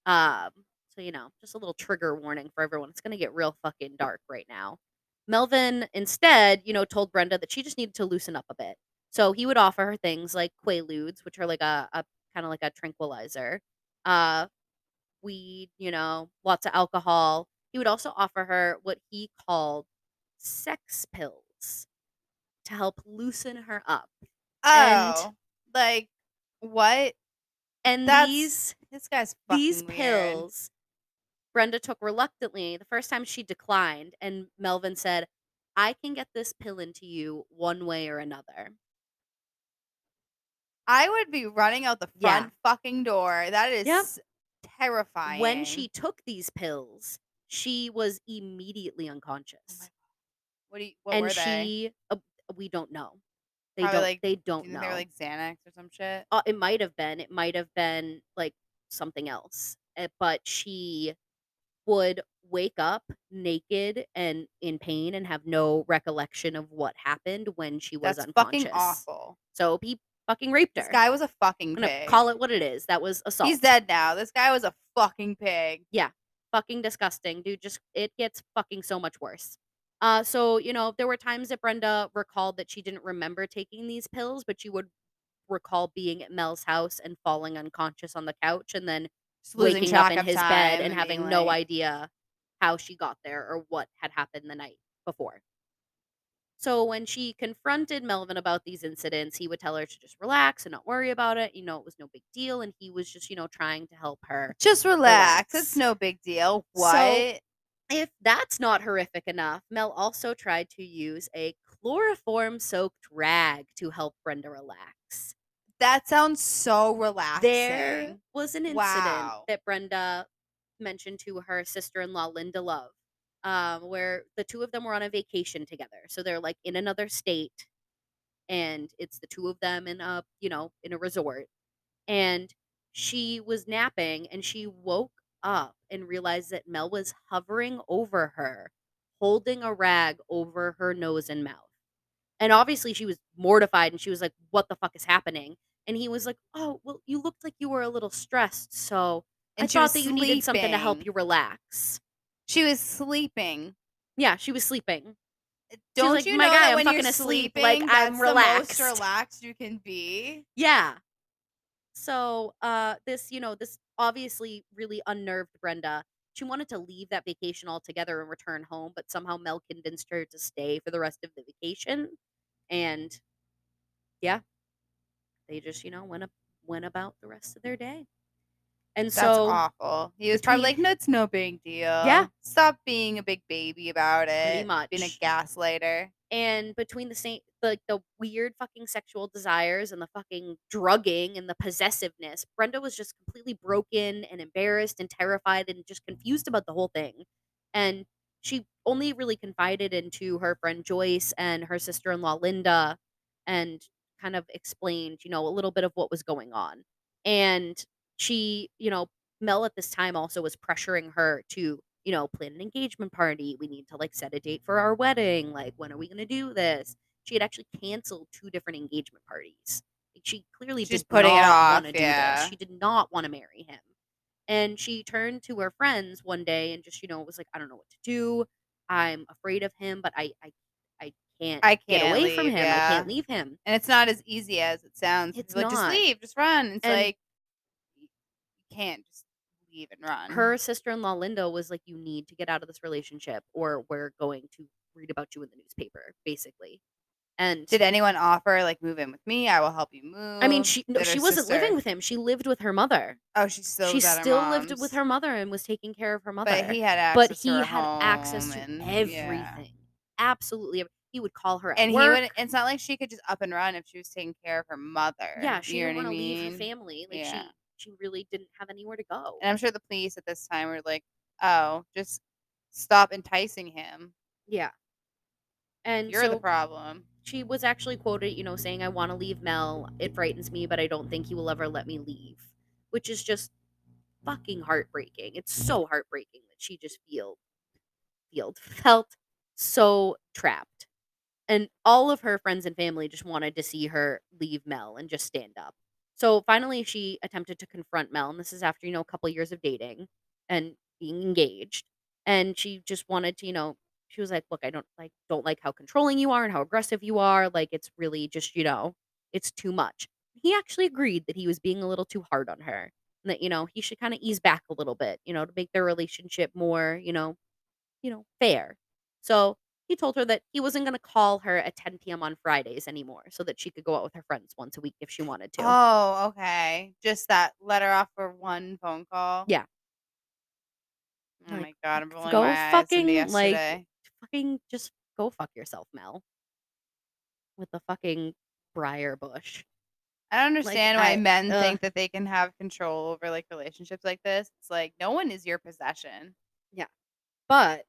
Um, so, you know, just a little trigger warning for everyone. It's gonna get real fucking dark right now. Melvin instead, you know, told Brenda that she just needed to loosen up a bit. So he would offer her things like Quaaludes, which are like a a kinda like a tranquilizer, uh, weed, you know, lots of alcohol. He would also offer her what he called sex pills to help loosen her up. And Oh, like, what? and That's these this guy's these weird. pills Brenda took reluctantly the first time she declined, and Melvin said, "I can get this pill into you one way or another." I would be running out the Yeah. front fucking door. That is Yep. terrifying. When she took these pills, she was immediately Oh unconscious. What do you what And were they? she uh, we don't know. They Probably, don't like, they do don't you think they were, know. like, Xanax or some shit? Uh, it might have been. It might have been, like, something else. Eh, but she would wake up naked and in pain and have no recollection of what happened when she was That's unconscious. fucking awful. So he fucking raped her. This guy was a fucking I'm gonna pig. call it what it is. That was assault. He's dead now. This guy was a fucking pig. Yeah. Fucking disgusting, dude. Just it gets fucking so much worse. Uh, so, you know, there were times that Brenda recalled that she didn't remember taking these pills, but she would recall being at Mel's house and falling unconscious on the couch and then Just losing waking up track in of his time bed and having being no like idea how she got there or what had happened the night before. So when she confronted Melvin about these incidents, he would tell her to just relax and not worry about it. You know, it was no big deal. And he was just, you know, trying to help her. Just relax. It's no big deal. What? If that's not horrific enough, Mel also tried to use a chloroform soaked rag to help Brenda relax. That sounds so relaxing. There was an incident Wow. that Brenda mentioned to her sister in law, Linda Love, um, where the two of them were on a vacation together. So they're like in another state, and it's the two of them in a, you know, in a resort. And she was napping and she woke up and realized that Mel was hovering over her, holding a rag over her nose and mouth. And obviously she was mortified and she was like, What the fuck is happening? And he was like, Oh, well, you looked like you were a little stressed. So I And she thought that you needed something to help you relax. She was sleeping. Yeah, she was sleeping. Don't like, you "My know guy, that I'm when fucking you're asleep, sleeping, like, I'm that's the most relaxed." relaxed you can be? Yeah. So, uh, this, you know, this obviously really unnerved Brenda. She wanted to leave that vacation altogether and return home, but somehow Mel convinced her to stay for the rest of the vacation. And yeah, they just, you know, went up went about the rest of their day. And That's so awful. He was probably like, "No, it's no big deal. Yeah. Stop being a big baby about it. Pretty it. Being a gaslighter." and between the same like the weird fucking sexual desires and the fucking drugging and the possessiveness, Brenda was just completely broken and embarrassed and terrified and just confused about the whole thing. And she only really confided into her friend Joyce and her sister-in-law Linda and kind of explained, you know, a little bit of what was going on. And she, you know, Mel at this time also was pressuring her to you know, plan an engagement party. We need to like set a date for our wedding. Like, when are we going to do this? She had actually canceled two different engagement parties. Like, she clearly She's did putting it not off, want to do yeah. this. She did not want to marry him. And she turned to her friends one day and just, you know, was like, I don't know what to do. I'm afraid of him, but I, I, I can't I can't get away from leave, him. I can't leave him. And it's not as easy as it sounds. It's like, just leave, just run. It's And- like can't just leave and run. Her sister-in-law Linda was like, "You need to get out of this relationship, or we're going to read about you in the newspaper," basically. And Did anyone offer like move in with me? I will help you move. I mean, she no, she wasn't sister- living with him. She lived with her mother. Oh, she still she was at her still lived with her mother and was taking care of her mother. But he had access. But to he her had access to and- everything, yeah. absolutely. He would call her at And work. he would. It's not like she could just up and run if she was taking care of her mother. yeah, she you didn't want I to leave her family. Like Yeah. she, she really didn't have anywhere to go. And I'm sure the police at this time were like, "Oh, just stop enticing him. yeah, and You're so the problem." she was actually quoted, you know, saying, I want to leave Mel. It frightens me, but I don't think he will ever let me leave. Which is just fucking heartbreaking. It's so heartbreaking that she just feel, feel felt so trapped. And all of her friends and family just wanted to see her leave Mel and just stand up. So finally she attempted to confront Mel, and this is after, you know, a couple years of dating and being engaged. And she just wanted to, you know, she was like, "Look, I don't like don't like how controlling you are and how aggressive you are. Like it's really just, you know, it's too much." He actually agreed that he was being a little too hard on her and that, you know, he should kind of ease back a little bit, you know, to make their relationship more, you know, you know, fair. So, he told her that he wasn't going to call her at 10 p.m. on Fridays anymore so that she could go out with her friends once a week if she wanted to. Oh, okay. Just that let her off for one phone call. Yeah. Oh Like, my god, I'm rolling go my eyes fucking, like, fucking just go fuck yourself, Mel. With the fucking briar bush. I don't understand why I- men ugh. think that they can have control over like relationships like this. It's like no one is your possession. Yeah. But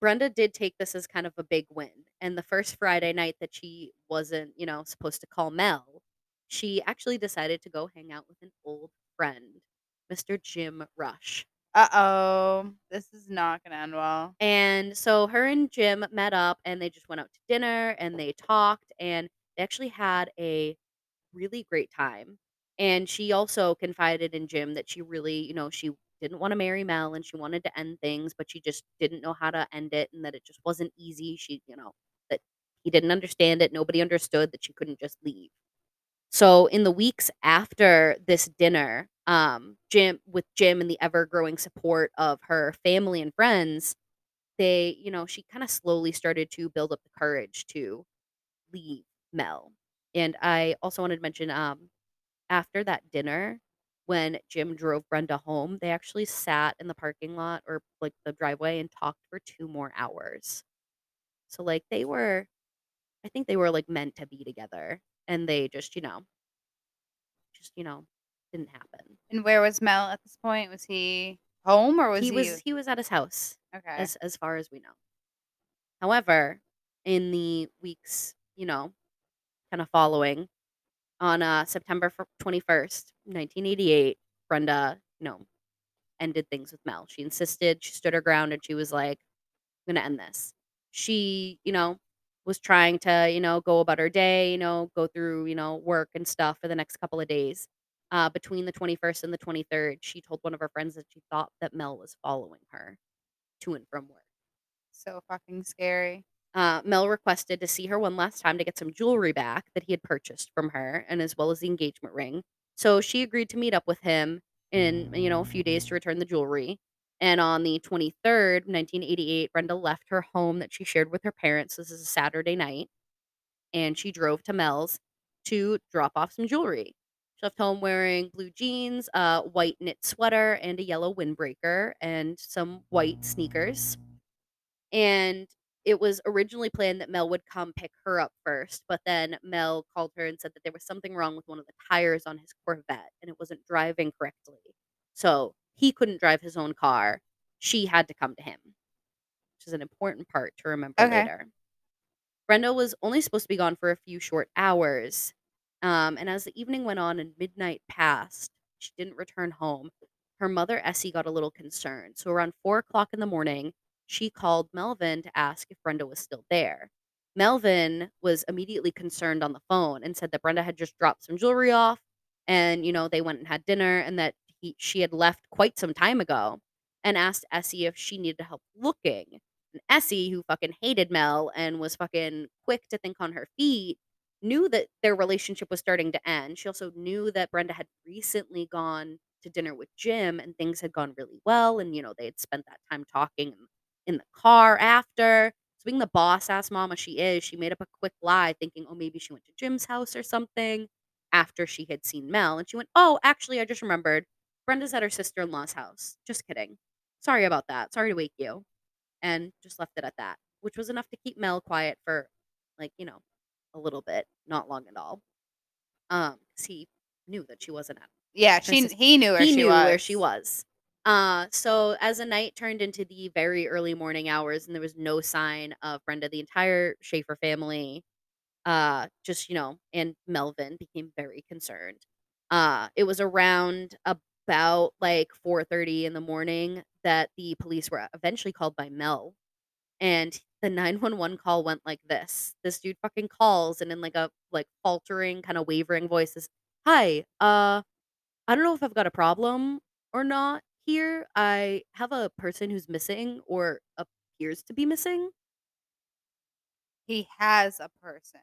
Brenda did take this as kind of a big win. And the first Friday night that she wasn't, you know, supposed to call Mel, she actually decided to go hang out with an old friend, Mr. Jim Rush. Uh oh, this is not gonna end well. And so her and Jim met up and they just went out to dinner and they talked and they actually had a really great time. And she also confided in Jim that she really, you know, she didn't want to marry Mel and she wanted to end things, but she just didn't know how to end it and that it just wasn't easy. She, you know, that he didn't understand it. Nobody understood that she couldn't just leave. So in the weeks after this dinner, um, Jim with Jim and the ever growing support of her family and friends, they, you know, she kind of slowly started to build up the courage to leave Mel. And I also wanted to mention, um, after that dinner, when Jim drove Brenda home, they actually sat in the parking lot or like the driveway and talked for two more hours. So like they were, I think they were like meant to be together, and they just, you know, just you know, didn't happen. And where was Mel at this point? Was he home or was he? he was he was at his house okay. as as far as we know. However, in the weeks, you know, kind of following, on uh, September twenty first, nineteen eighty eight, Brenda, you know, ended things with Mel. She insisted, she stood her ground, and she was like, "I'm gonna end this." She, you know, was trying to, you know, go about her day, you know, go through, you know, work and stuff for the next couple of days. Uh, between the 21st and the 23rd, she told one of her friends that she thought that Mel was following her to and from work. so fucking scary. Uh, Mel requested to see her one last time to get some jewelry back that he had purchased from her, and as well as the engagement ring. So she agreed to meet up with him in, you know, a few days to return the jewelry. And on the 23rd, 1988, Brenda left her home that she shared with her parents. This is a Saturday night. And she drove to Mel's to drop off some jewelry. She left home wearing blue jeans, a white knit sweater, and a yellow windbreaker, and some white sneakers. And it was originally planned that Mel would come pick her up first, but then Mel called her and said that there was something wrong with one of the tires on his Corvette and it wasn't driving correctly. So he couldn't drive his own car. She had to come to him, which is an important part to remember Okay. later. Brenda was only supposed to be gone for a few short hours. Um, and as the evening went on and midnight passed, she didn't return home. Her mother, Essie, got a little concerned. So around four o'clock in the morning, she called Melvin to ask if Brenda was still there. Melvin was immediately concerned on the phone and said that Brenda had just dropped some jewelry off and, you know, they went and had dinner and that he, she had left quite some time ago and asked Essie if she needed help looking. And Essie, who fucking hated Mel and was fucking quick to think on her feet, knew that their relationship was starting to end. She also knew that Brenda had recently gone to dinner with Jim and things had gone really well. And, you know, they had spent that time talking in, in the car after. So, being the boss ass mama she is, she made up a quick lie thinking, oh, maybe she went to Jim's house or something after she had seen Mel. And she went, oh, actually, I just remembered Brenda's at her sister in law's house. Just kidding. Sorry about that. Sorry to wake you and just left it at that, which was enough to keep Mel quiet for like, you know, a little bit, not long at all. Um, 'cause he knew that she wasn't at Yeah, she he knew where he she knew was. where she was. Uh, so as the night turned into the very early morning hours and there was no sign of Brenda, the entire Schaefer family, uh, just, you know, and Melvin became very concerned. Uh, it was around about like 4:30 in the morning that the police were eventually called by Mel. And the 911 call went like this. This dude fucking calls and in like a like faltering, kind of wavering voice says, "Hi, uh, I don't know if I've got a problem or not here. I have a person who's missing or appears to be missing." He has a person.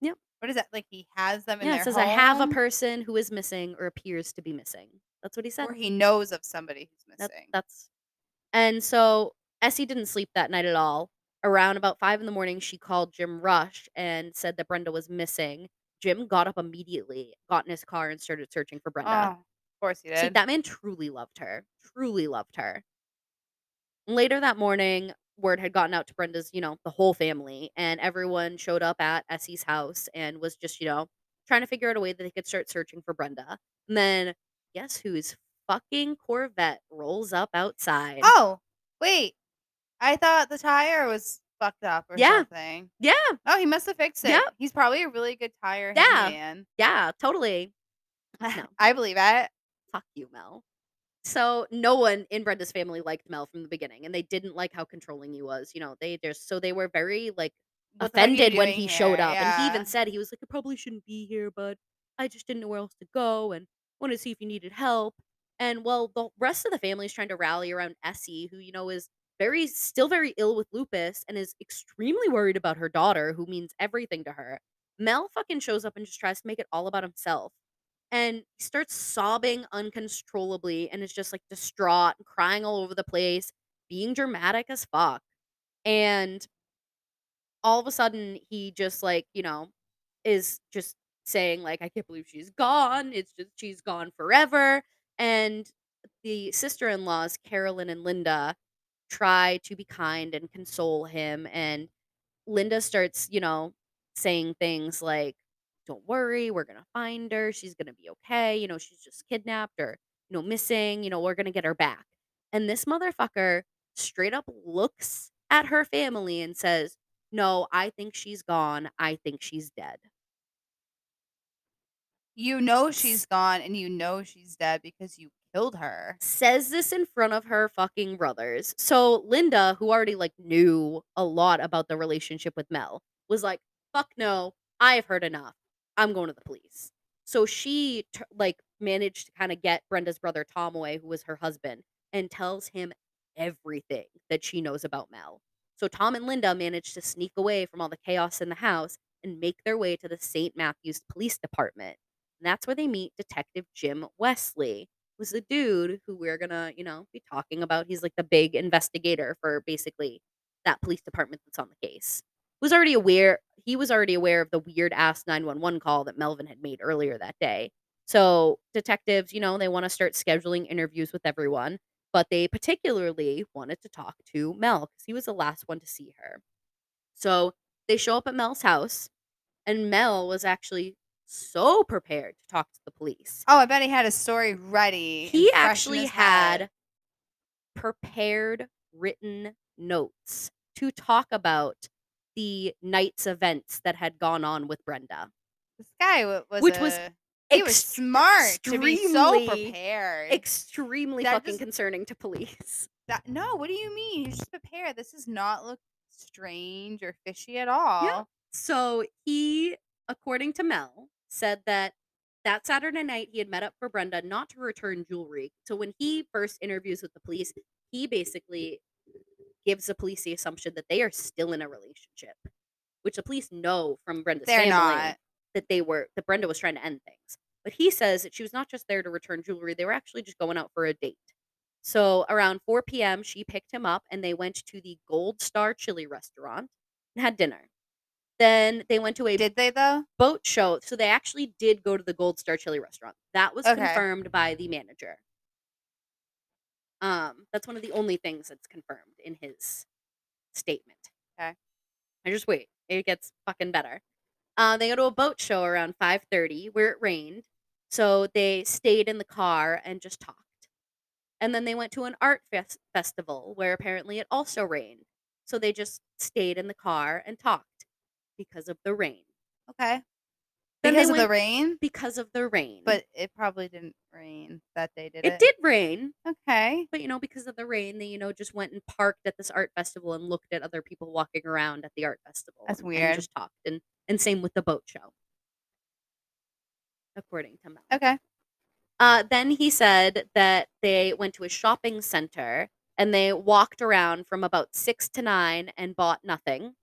Yep. What is that? Like he has them in Yeah, their it says, "I have a home? person who is missing or appears to be missing." That's what he said. or he knows of somebody who's That, missing. that's and so Essie didn't sleep that night at all. Around about five in the morning, she called Jim Rush and said that Brenda was missing. Jim got up immediately, got in his car, and started searching for Brenda. oh, of course he See, did. that man truly loved her. Truly loved her. Later that morning, word had gotten out to Brenda's, you know, the whole family, and everyone showed up at Essie's house and was just, you know, trying to figure out a way that they could start searching for Brenda. And then, guess whose fucking Corvette rolls up outside? oh, wait. I thought the tire was fucked up or Yeah. something. Yeah, Oh, he must have fixed it. Yep. He's probably a really good tire Yeah. man. yeah, totally. No. I believe it. Fuck you, Mel. So no one in Brenda's family liked Mel from the beginning, and they didn't like how controlling he was. You know, they just so they were very like What the fuck are you offended when he showed here? up, and he even said he was like, "I probably shouldn't be here, but I just didn't know where else to go, and wanted to see if you needed help." And well, the rest of the family is trying to rally around Essie, who you know is very still very ill with lupus and is extremely worried about her daughter, who means everything to her. Mel fucking shows up and just tries to make it all about himself and he starts sobbing uncontrollably and is just like distraught and crying all over the place, being dramatic as fuck. And all of a sudden, he just like, you know, is just saying, like, I can't believe she's gone. It's just she's gone forever. And the sister in laws, Carolyn and Linda, try to be kind and console him. And Linda starts, you know, saying things like, Don't worry, we're going to find her. She's going to be okay. You know, she's just kidnapped or, you know, missing. You know, we're going to get her back. And this motherfucker straight up looks at her family and says, No, I think she's gone. I think she's dead. You know she's gone and you know she's dead because you killed her. Says this in front of her fucking brothers. So Linda, who already like knew a lot about the relationship with Mel, was like, "Fuck no, I have heard enough. I'm going to the police." So she t- like managed to kind of get Brenda's brother Tom away, who was her husband, and tells him everything that she knows about Mel. So Tom and Linda managed to sneak away from all the chaos in the house and make their way to the St. Matthews Police Department. And that's where they meet Detective Jim Wesley, who's the dude who we're gonna, you know, be talking about. He's like the big investigator for basically that police department that's on the case. Was already aware he was already aware of the weird ass 911 call that Melvin had made earlier that day. So detectives, you know, they want to start scheduling interviews with everyone, but they particularly wanted to talk to Mel because he was the last one to see her. So they show up at Mel's house, and Mel was actually so prepared to talk to the police. Oh, I bet he had a story ready. He actually had prepared written notes to talk about the night's events that had gone on with Brenda. this guy was Which was a- he was smart to be so prepared. Extremely That fucking just- concerning to police. That, no, what do you mean? He's just prepared. This does not look strange or fishy at all. So he, according to Mel, said that that Saturday night he had met up for Brenda not to return jewelry. So when he first interviews with the police, he basically gives the police the assumption that they are still in a relationship, which the police know from Brenda's They're family not. that they were that Brenda was trying to end things. But he says that she was not just there to return jewelry; they were actually just going out for a date. So around 4 p.m., she picked him up and they went to the Gold Star Chili restaurant and had dinner. Then they went to a Did they though? boat show. So they actually did go to the Gold Star Chili restaurant. That was Okay. confirmed by the manager. Um, that's one of the only things that's confirmed in his statement. Okay. I just wait. It gets fucking better. Uh, they go to a boat show around 5:30 where it rained. So they stayed in the car and just talked. And then they went to an art fes- festival where apparently it also rained. So they just stayed in the car and talked because of the rain. Okay. Then because of the rain, Because of the rain. but it probably didn't rain that day, did it? it did rain. Okay. But you know, because of the rain, they, you know, just went and parked at this art festival and looked at other people walking around at the art festival. That's and- and weird. just talked. And and same with the boat show. According to Mel. Okay. Uh, then he said that they went to a shopping center and they walked around from about six to nine and bought nothing.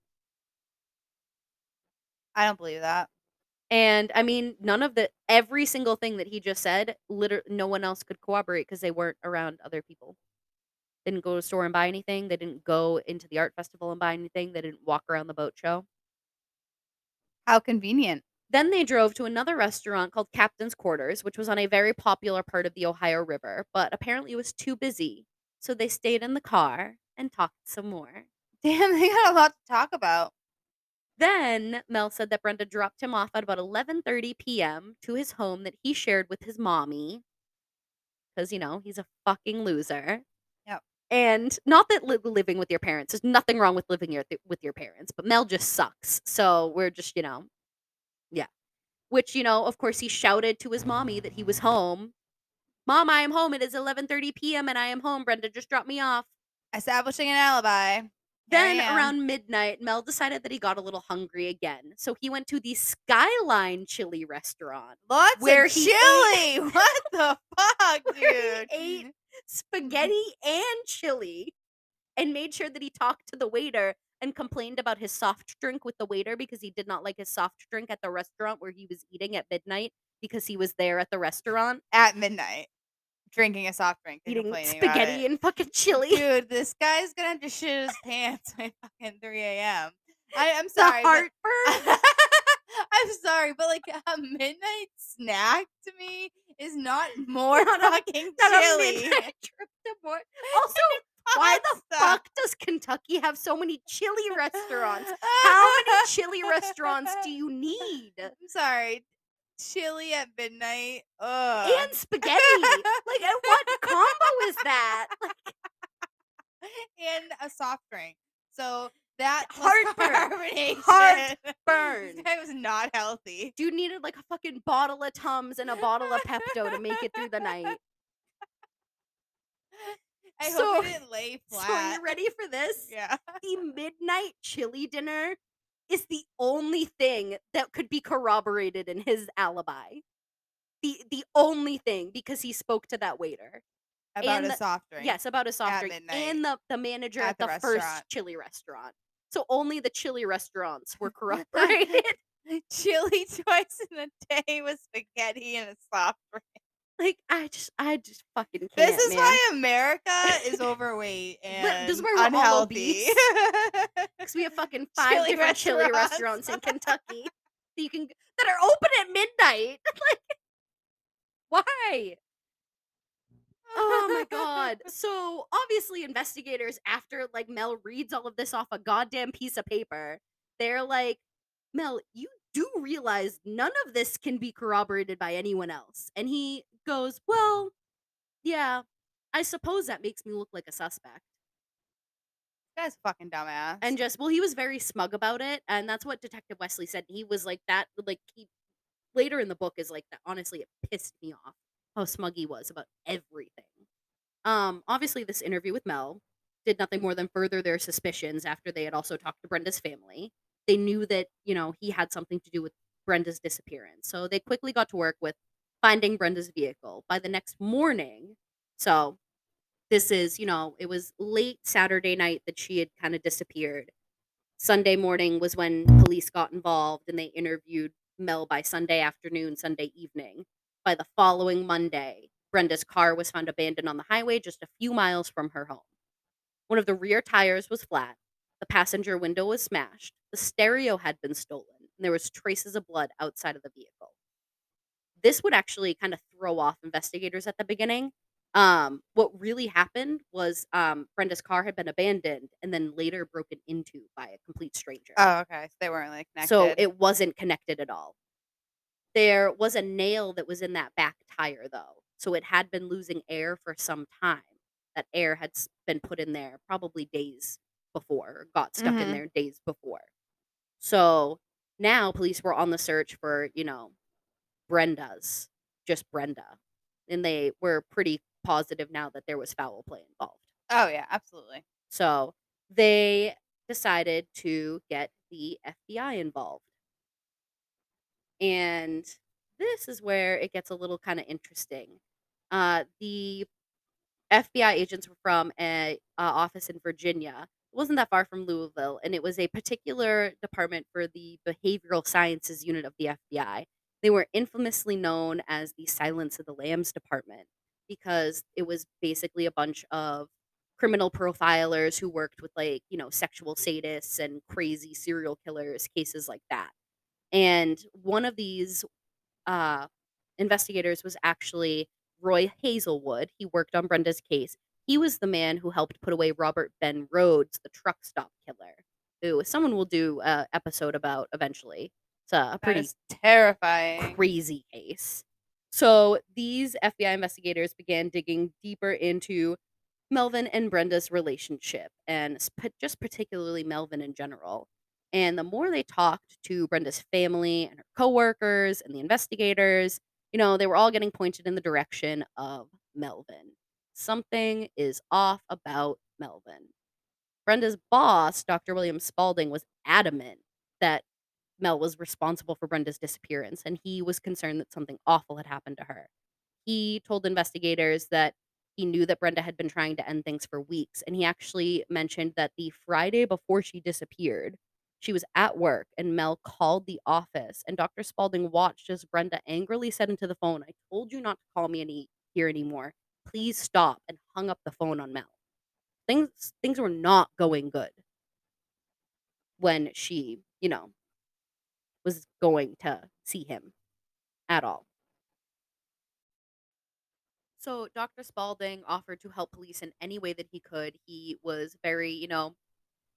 I don't believe that. And I mean, none of the every single thing that he just said, literally, no one else could corroborate because they weren't around other people. They didn't go to the store and buy anything. They didn't go into the art festival and buy anything. They didn't walk around the boat show. How convenient. Then they drove to another restaurant called Captain's Quarters, which was on a very popular part of the Ohio River, but apparently it was too busy. So they stayed in the car and talked some more. Damn, they got a lot to talk about. Then Mel said that Brenda dropped him off at about 11:30 p.m. to his home that he shared with his mommy cuz you know, he's a fucking loser. Yep. And not that li- living with your parents, there's nothing wrong with living your with your parents, but Mel just sucks. So we're just, you know, yeah. Which, you know, of course he shouted to his mommy that he was home. Mom, I am home. It is 11:30 p.m. and I am home. Brenda just dropped me off. Establishing an alibi. Then around midnight, Mel decided that he got a little hungry again. So he went to the Skyline Chili restaurant lots where of chili. what the fuck, dude? he ate spaghetti and chili and made sure that he talked to the waiter and complained about his soft drink with the waiter because he did not like his soft drink at the restaurant where he was eating at midnight because he was there at the restaurant At midnight, drinking a soft drink, eating spaghetti and fucking chili. Dude, this guy's gonna have to shit his pants by fucking 3 a.m. I, I'm the sorry. but- I'm sorry, but like a midnight snack to me is not more Not a- fucking Not a chili. trip to Mort. Also, why the fuck does Kentucky have so many chili restaurants? How many chili restaurants do you need? I'm sorry. Chili at midnight. Ugh. And spaghetti. Like, what combo is that? Like, and a soft drink. So that Heartburn. Heartburn. This was not healthy. dude needed like a fucking bottle of Tums and a bottle of Pepto to make it through the night. I So- hope it didn't lay flat. So, flat. you ready for this? Yeah. The midnight chili dinner is the only thing that could be corroborated in his alibi. The the only thing because he spoke to that waiter. About And a soft drink. Yes, about a soft At drink midnight. and the the manager At at, the the, first chili restaurant. So only the chili restaurants were corroborated. Chili twice in a day with spaghetti and a soft drink. Like, I just I just fucking This is man. why America is overweight and this is we're unhealthy. Because we have fucking five Chili different chili restaurants. restaurants in Kentucky that you can that are open at midnight. like, why? Oh my god. So obviously investigators after like Mel reads all of this off a goddamn piece of paper, they're like, "Mel, you do realize none of this can be corroborated by anyone else." And he goes, "Well, yeah, I suppose that makes me look like a suspect." Guy's a fucking dumbass. And just well, he was very smug about it, and that's what Detective Wesley said. He was like that like he later in the book is like that honestly it pissed me off how smug he was about everything. Um, obviously, this interview with Mel did nothing more than further their suspicions after they had also talked to Brenda's family. They knew that, you know, he had something to do with Brenda's disappearance. So they quickly got to work with finding Brenda's vehicle. By the next morning, so this is, you know, it was late Saturday night that she had kind of disappeared. Sunday morning was when police got involved and they interviewed Mel by Sunday afternoon, Sunday evening. By the following Monday, Brenda's car was found abandoned on the highway just a few miles from her home. One of the rear tires was flat, the passenger window was smashed, the stereo had been stolen, and there was traces of blood outside of the vehicle. This would actually kind of throw off investigators at the beginning. Um, what really happened was um, Brenda's car had been abandoned and then later broken into by a complete stranger. oh, okay. So they weren't like connected. So it wasn't connected at all. There was a nail that was in that back tire, though. So it had been losing air for some time. That air had been put in there probably days before, or got stuck in Mhm. there days before. So now police were on the search for, you know, Brenda's, just Brenda. And they were pretty positive now that there was foul play involved. oh yeah, absolutely. So they decided to get the FBI involved. And this is where it gets a little kind of interesting. Uh, the FBI agents were from a uh, office in Virginia. It wasn't that far from Louisville, and it was a particular department for the behavioral sciences unit of the FBI. They were infamously known as the Silence of the Lambs Department because it was basically a bunch of criminal profilers who worked with like you know sexual sadists and crazy serial killers cases like that. And one of these uh investigators was actually roy hazelwood. He worked on brenda's case. He was the man who helped put away robert ben rhodes the truck stop killer who someone will do a episode about eventually a, pretty terrifying. crazy case. So these FBI investigators began digging deeper into Melvin and Brenda's relationship and just particularly Melvin in general. And the more they talked to Brenda's family and her coworkers and the investigators, you know, they were all getting pointed in the direction of Melvin. Something is off about Melvin. Brenda's boss, Dr. William Spalding, was adamant that Mel was responsible for Brenda's disappearance, and he was concerned that something awful had happened to her. He told investigators that he knew that Brenda had been trying to end things for weeks, and he actually mentioned that the Friday before she disappeared, she was at work and Mel called the office, and Dr. Spalding watched as Brenda angrily said into the phone, I told you not to call me any here anymore. Please stop, and hung up the phone on Mel. Things things were not going good when she, you know, was going to see him at all. So Dr. Spalding offered to help police in any way that he could. He was very, you know,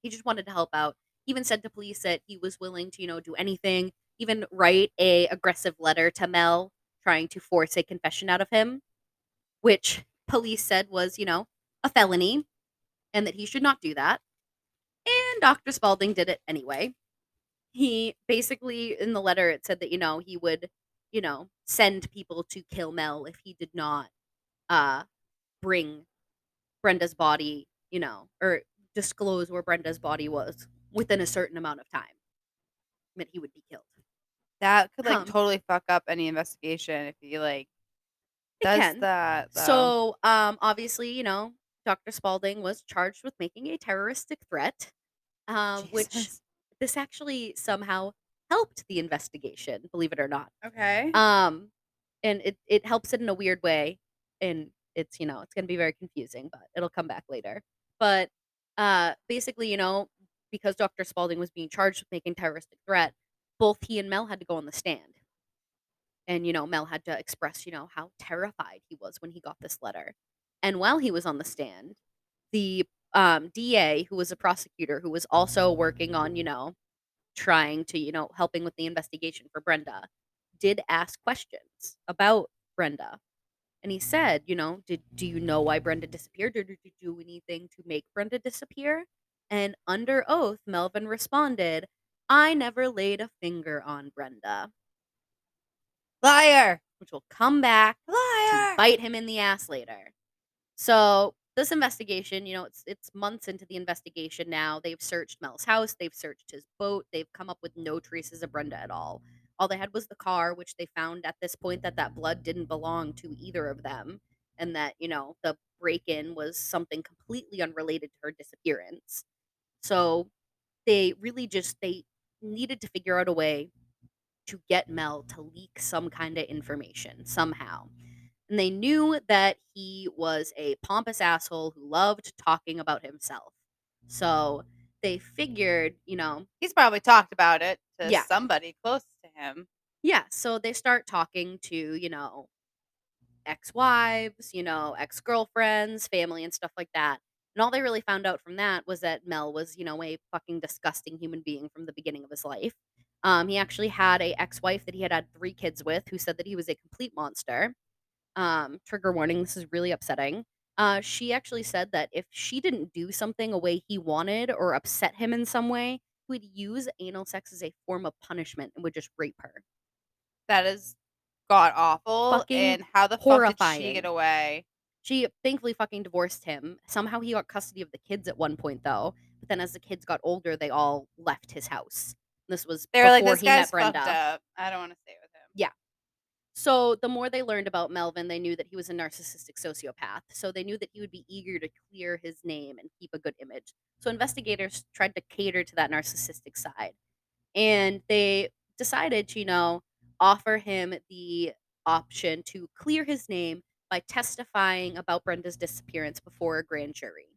he just wanted to help out. He even said to police that he was willing to, you know, do anything, even write a aggressive letter to Mel trying to force a confession out of him, which police said was, you know, a felony and that he should not do that. And Dr. Spalding did it anyway he basically in the letter it said that you know he would you know send people to kill mel if he did not uh bring brenda's body you know or disclose where brenda's body was within a certain amount of time that he would be killed That could like Um, totally fuck up any investigation if he like does can. that. though. so um obviously you know dr spalding was charged with making a terroristic threat um which Jesus. This actually somehow helped the investigation, believe it or not. Okay. Um, and it it helps it in a weird way, and it's you know it's gonna be very confusing, but it'll come back later. But uh, basically, you know, because Dr. Spalding was being charged with making terroristic threat, both he and Mel had to go on the stand. And you know, Mel had to express, you know, how terrified he was when he got this letter. And while he was on the stand, the um, DA, who was a prosecutor, who was also working on, you know, trying to, you know, helping with the investigation for Brenda, did ask questions about Brenda. And he said, you know, did do you know why Brenda disappeared or did you do anything to make Brenda disappear? And under oath, Melvin responded, I never laid a finger on Brenda, Liar. which will come back to Liar. bite him in the ass later. So this investigation, you know, it's it's months into the investigation now. They've searched Mel's house, they've searched his boat, they've come up with no traces of Brenda at all. All they had was the car, which they found at this point that that blood didn't belong to either of them, and that you know the break-in was something completely unrelated to her disappearance. So they really just they needed to figure out a way to get Mel to leak some kind of information somehow. And they knew that he was a pompous asshole who loved talking about himself. So they figured, you know, He's probably talked about it to Yeah. somebody close to him. yeah, so they start talking to, you know, ex-wives, you know, ex-girlfriends, family and stuff like that. And all they really found out from that was that Mel was, you know, a fucking disgusting human being from the beginning of his life. Um, he actually had a ex-wife that he had had three kids with who said that he was a complete monster. Um, trigger warning, this is really upsetting. Uh, she actually said that if she didn't do something a way he wanted or upset him in some way, he would use anal sex as a form of punishment and would just rape her. That is god awful. Fucking and how the fuck did she horrifying. get away? She thankfully fucking divorced him. Somehow he got custody of the kids at one point though. But then as the kids got older, they all left his house. This was They were like, before this he guy's met fucked Brenda. up. I don't want to stay with him. So the more they learned about Melvin, they knew that he was a narcissistic sociopath. So they knew that he would be eager to clear his name and keep a good image. So investigators tried to cater to that narcissistic side. And they decided to, you know, offer him the option to clear his name by testifying about Brenda's disappearance before a grand jury.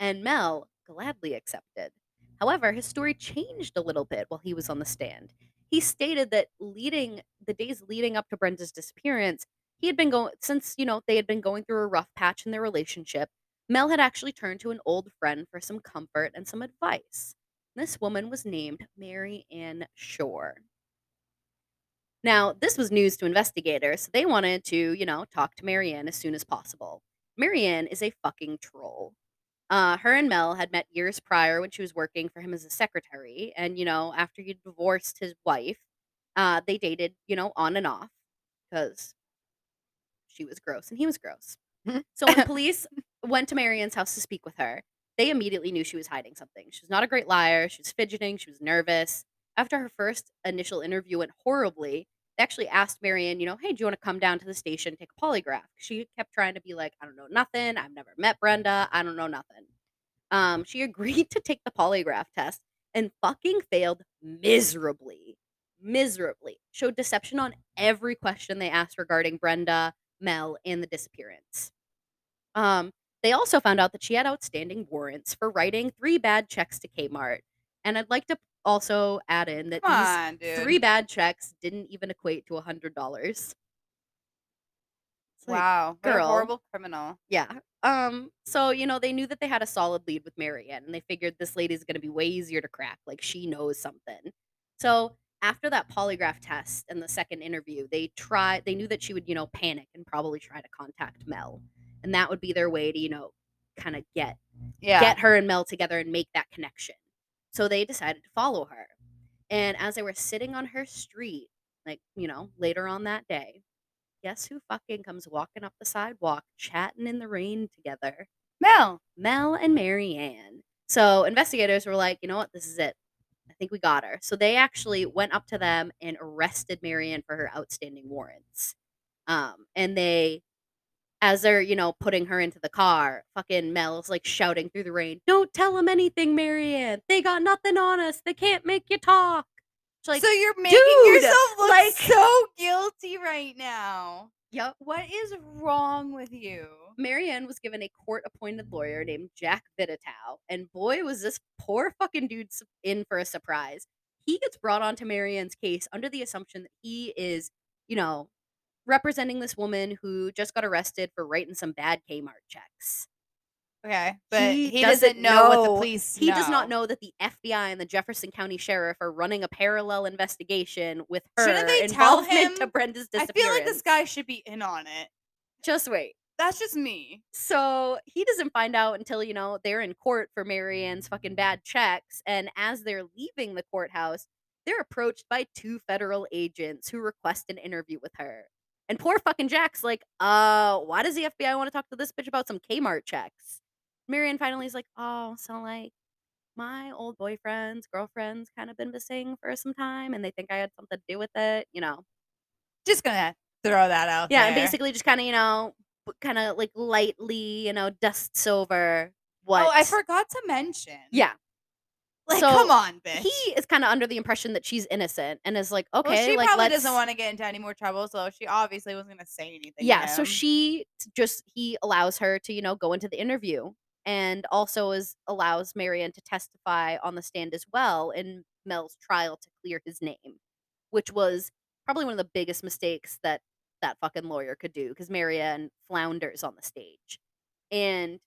And Mel gladly accepted. However, his story changed a little bit while he was on the stand. He stated that leading the days leading up to Brenda's disappearance, he had been going since, you know, they had been going through a rough patch in their relationship. Mel had actually turned to an old friend for some comfort and some advice. This woman was named Mary Ann Shore. Now, this was news to investigators. so They wanted to, you know, talk to Mary Ann as soon as possible. Mary Ann is a fucking troll. Uh, her and Mel had met years prior when she was working for him as a secretary. And, you know, after he divorced his wife, uh, they dated, you know, on and off because she was gross and he was gross. so when police went to Mary Ann's house to speak with her, they immediately knew she was hiding something. She was not a great liar. She was fidgeting. She was nervous. After her first initial interview went horribly, they actually asked Mary Ann, you know, hey, do you want to come down to the station take a polygraph? She kept trying to be like, I don't know nothing. I've never met Brenda. I don't know nothing. Um, she agreed to take the polygraph test and fucking failed miserably. Miserably. Showed deception on every question they asked regarding Brenda, Mel, and the disappearance. Um, they also found out that she had outstanding warrants for writing three bad checks to Kmart. And I'd like to also add in that Come these on, three bad checks didn't even equate to a hundred dollars. wow. Girl. horrible criminal. Yeah. Um. So you know they knew that they had a solid lead with Mary Ann, and they figured this lady's gonna be way easier to crack. Like she knows something. So after that polygraph test and the second interview, they tried. They knew that she would you know panic and probably try to contact Mel, and that would be their way to you know kind of get Yeah. get her and Mel together and make that connection. So they decided to follow her. And as they were sitting on her street, like, you know, later on that day, guess who fucking comes walking up the sidewalk, chatting in the rain together? Mel. Mel and Mary Ann. So investigators were like, you know what, this is it. I think we got her. So they actually went up to them and arrested Mary Ann for her outstanding warrants. Um, and they as they're, you know, putting her into the car, fucking Mel's like shouting through the rain, "Don't tell them anything, Mary Ann. They got nothing on us. They can't make you talk." She's like, so you're making yourself look like- so guilty right now. "Yep." What is wrong with you? Mary Ann was given a court-appointed lawyer named Jack Vitatow, and boy, was this poor fucking dude in for a surprise. He gets brought onto Mary Ann's case under the assumption that he is, you know, representing this woman who just got arrested for writing some bad Kmart checks. Okay, but He he, doesn't doesn't know, what the police. He does not know that the FBI and the Jefferson County Sheriff are running a parallel investigation with her Shouldn't they tell involvement to him? Brenda's I feel like this guy should be in on it. Just wait. That's just me. So he doesn't find out until, you know, they're in court for Mary Ann's fucking bad checks. And as they're leaving the courthouse, they're approached by two federal agents who request an interview with her. And poor fucking Jack's like, uh, why does the FBI want to talk to this bitch about some Kmart checks? Mary Ann finally is like, oh, so like my old boyfriend's girlfriend's kind of been missing for some time and they think I had something to do with it, you know. Just gonna throw that out Yeah, there. and basically just kind of, you know, kind of like lightly, you know, dusts over what. Oh, I forgot to mention. Yeah, Like, So, come on, bitch. he is kind of under the impression that she's innocent and is like, okay, well, she like probably let's. doesn't want to get into any more trouble, so she obviously wasn't gonna say anything. to yeah, so she just he allows her to, you know, go into the interview and also is allows Mary Ann to testify on the stand as well in Mel's trial to clear his name, which was probably one of the biggest mistakes that that fucking lawyer could do because Mary Ann flounders on the stage. And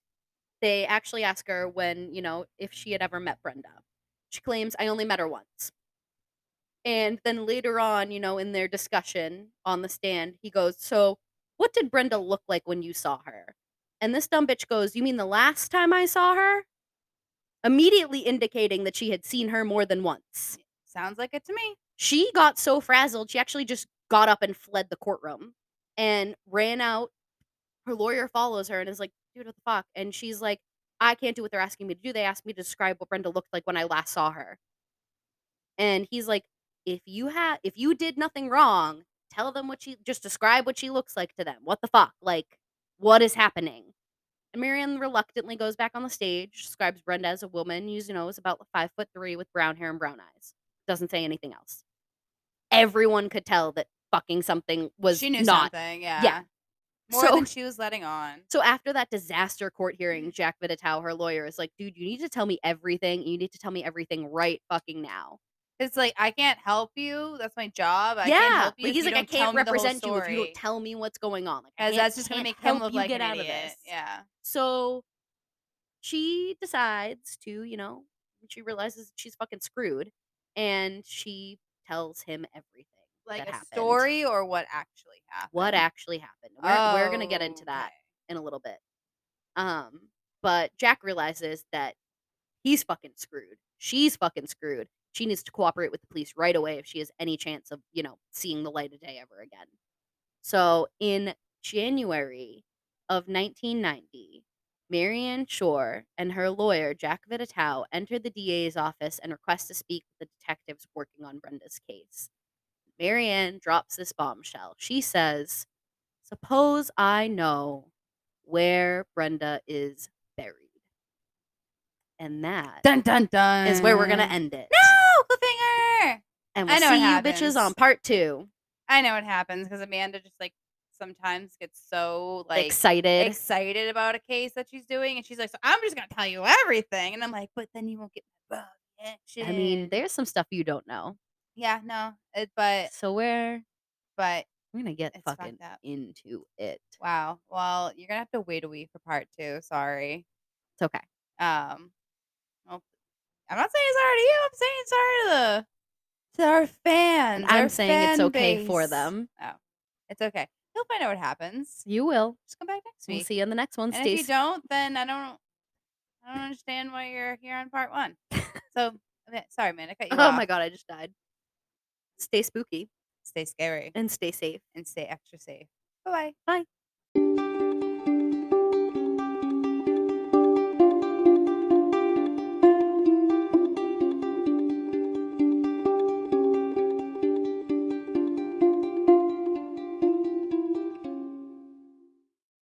they actually ask her when, you know, if she had ever met Brenda. She claims, I only met her once. And then later on, you know, in their discussion on the stand, he goes, So, what did Brenda look like when you saw her? And this dumb bitch goes, You mean the last time I saw her? Immediately indicating that she had seen her more than once. sounds like it to me. She got so frazzled, she actually just got up and fled the courtroom and ran out. Her lawyer follows her and is like, dude, what the fuck? And she's like, I can't do what they're asking me to do. They asked me to describe what Brenda looked like when I last saw her. And he's like, if you have if you did nothing wrong, tell them what she just describe what she looks like to them. What the fuck? Like, what is happening? And Mary Ann reluctantly goes back on the stage, describes Brenda as a woman, who's, you know, is about five foot three with brown hair and brown eyes. Doesn't say anything else. Everyone could tell that fucking something was she knew not. something. Yeah. Yeah. More So- than she was letting on. So after that disaster court hearing, mm-hmm. Jack Vitatow, her lawyer, is like, dude, you need to tell me everything. You need to tell me everything right fucking now. It's like I can't help you. That's my job. I yeah. can't help you. like he's you like, I can't me the whole represent you if you don't tell me what's going on. Like, As that's just gonna make him look you like get an out idiot. of this. Yeah. So she decides to, you know, she realizes she's fucking screwed, and she tells him everything. Like a happened. story or what actually happened. What actually happened? We're, we're gonna get into that Okay. in a little bit. Um, but Jack realizes that he's fucking screwed. She's fucking screwed. She needs to cooperate with the police right away if she has any chance of, you know, seeing the light of day ever again. So in January of 1990, Mary Ann Shore and her lawyer, Jack Vitatow, enter the DA's office and request to speak with the detectives working on Brenda's case. Mary Ann drops this bombshell. She says, Suppose I know where Brenda is buried. And that Dun dun dun. is where we're going to end it. No, cliffhanger. And I we'll know see you bitches on part two. I know what happens because Amanda just like sometimes gets so like Excited. excited about a case that she's doing, and she's like, "So I'm just gonna tell you everything," and I'm like, "But then you won't get my bug action." I mean, there's some stuff you don't know. Yeah, no, it, but So we're but we're gonna get It's fucking up. into it. wow. Well, you're gonna have to wait a week for part two. Sorry. It's okay. Um, well, I'm not saying sorry to you. I'm saying sorry to the to our fans. And I'm saying it's fan okay for base. them. Oh, it's okay. You'll find out what happens. You will. Just come back next We'll week. see you on the next one. and Stay if you don't, then I don't. I don't understand why you're here on part one. so, okay, sorry, man. I cut you Oh off. my god, I just died. Stay spooky Stay scary and stay safe. and stay extra safe. Bye bye. Bye.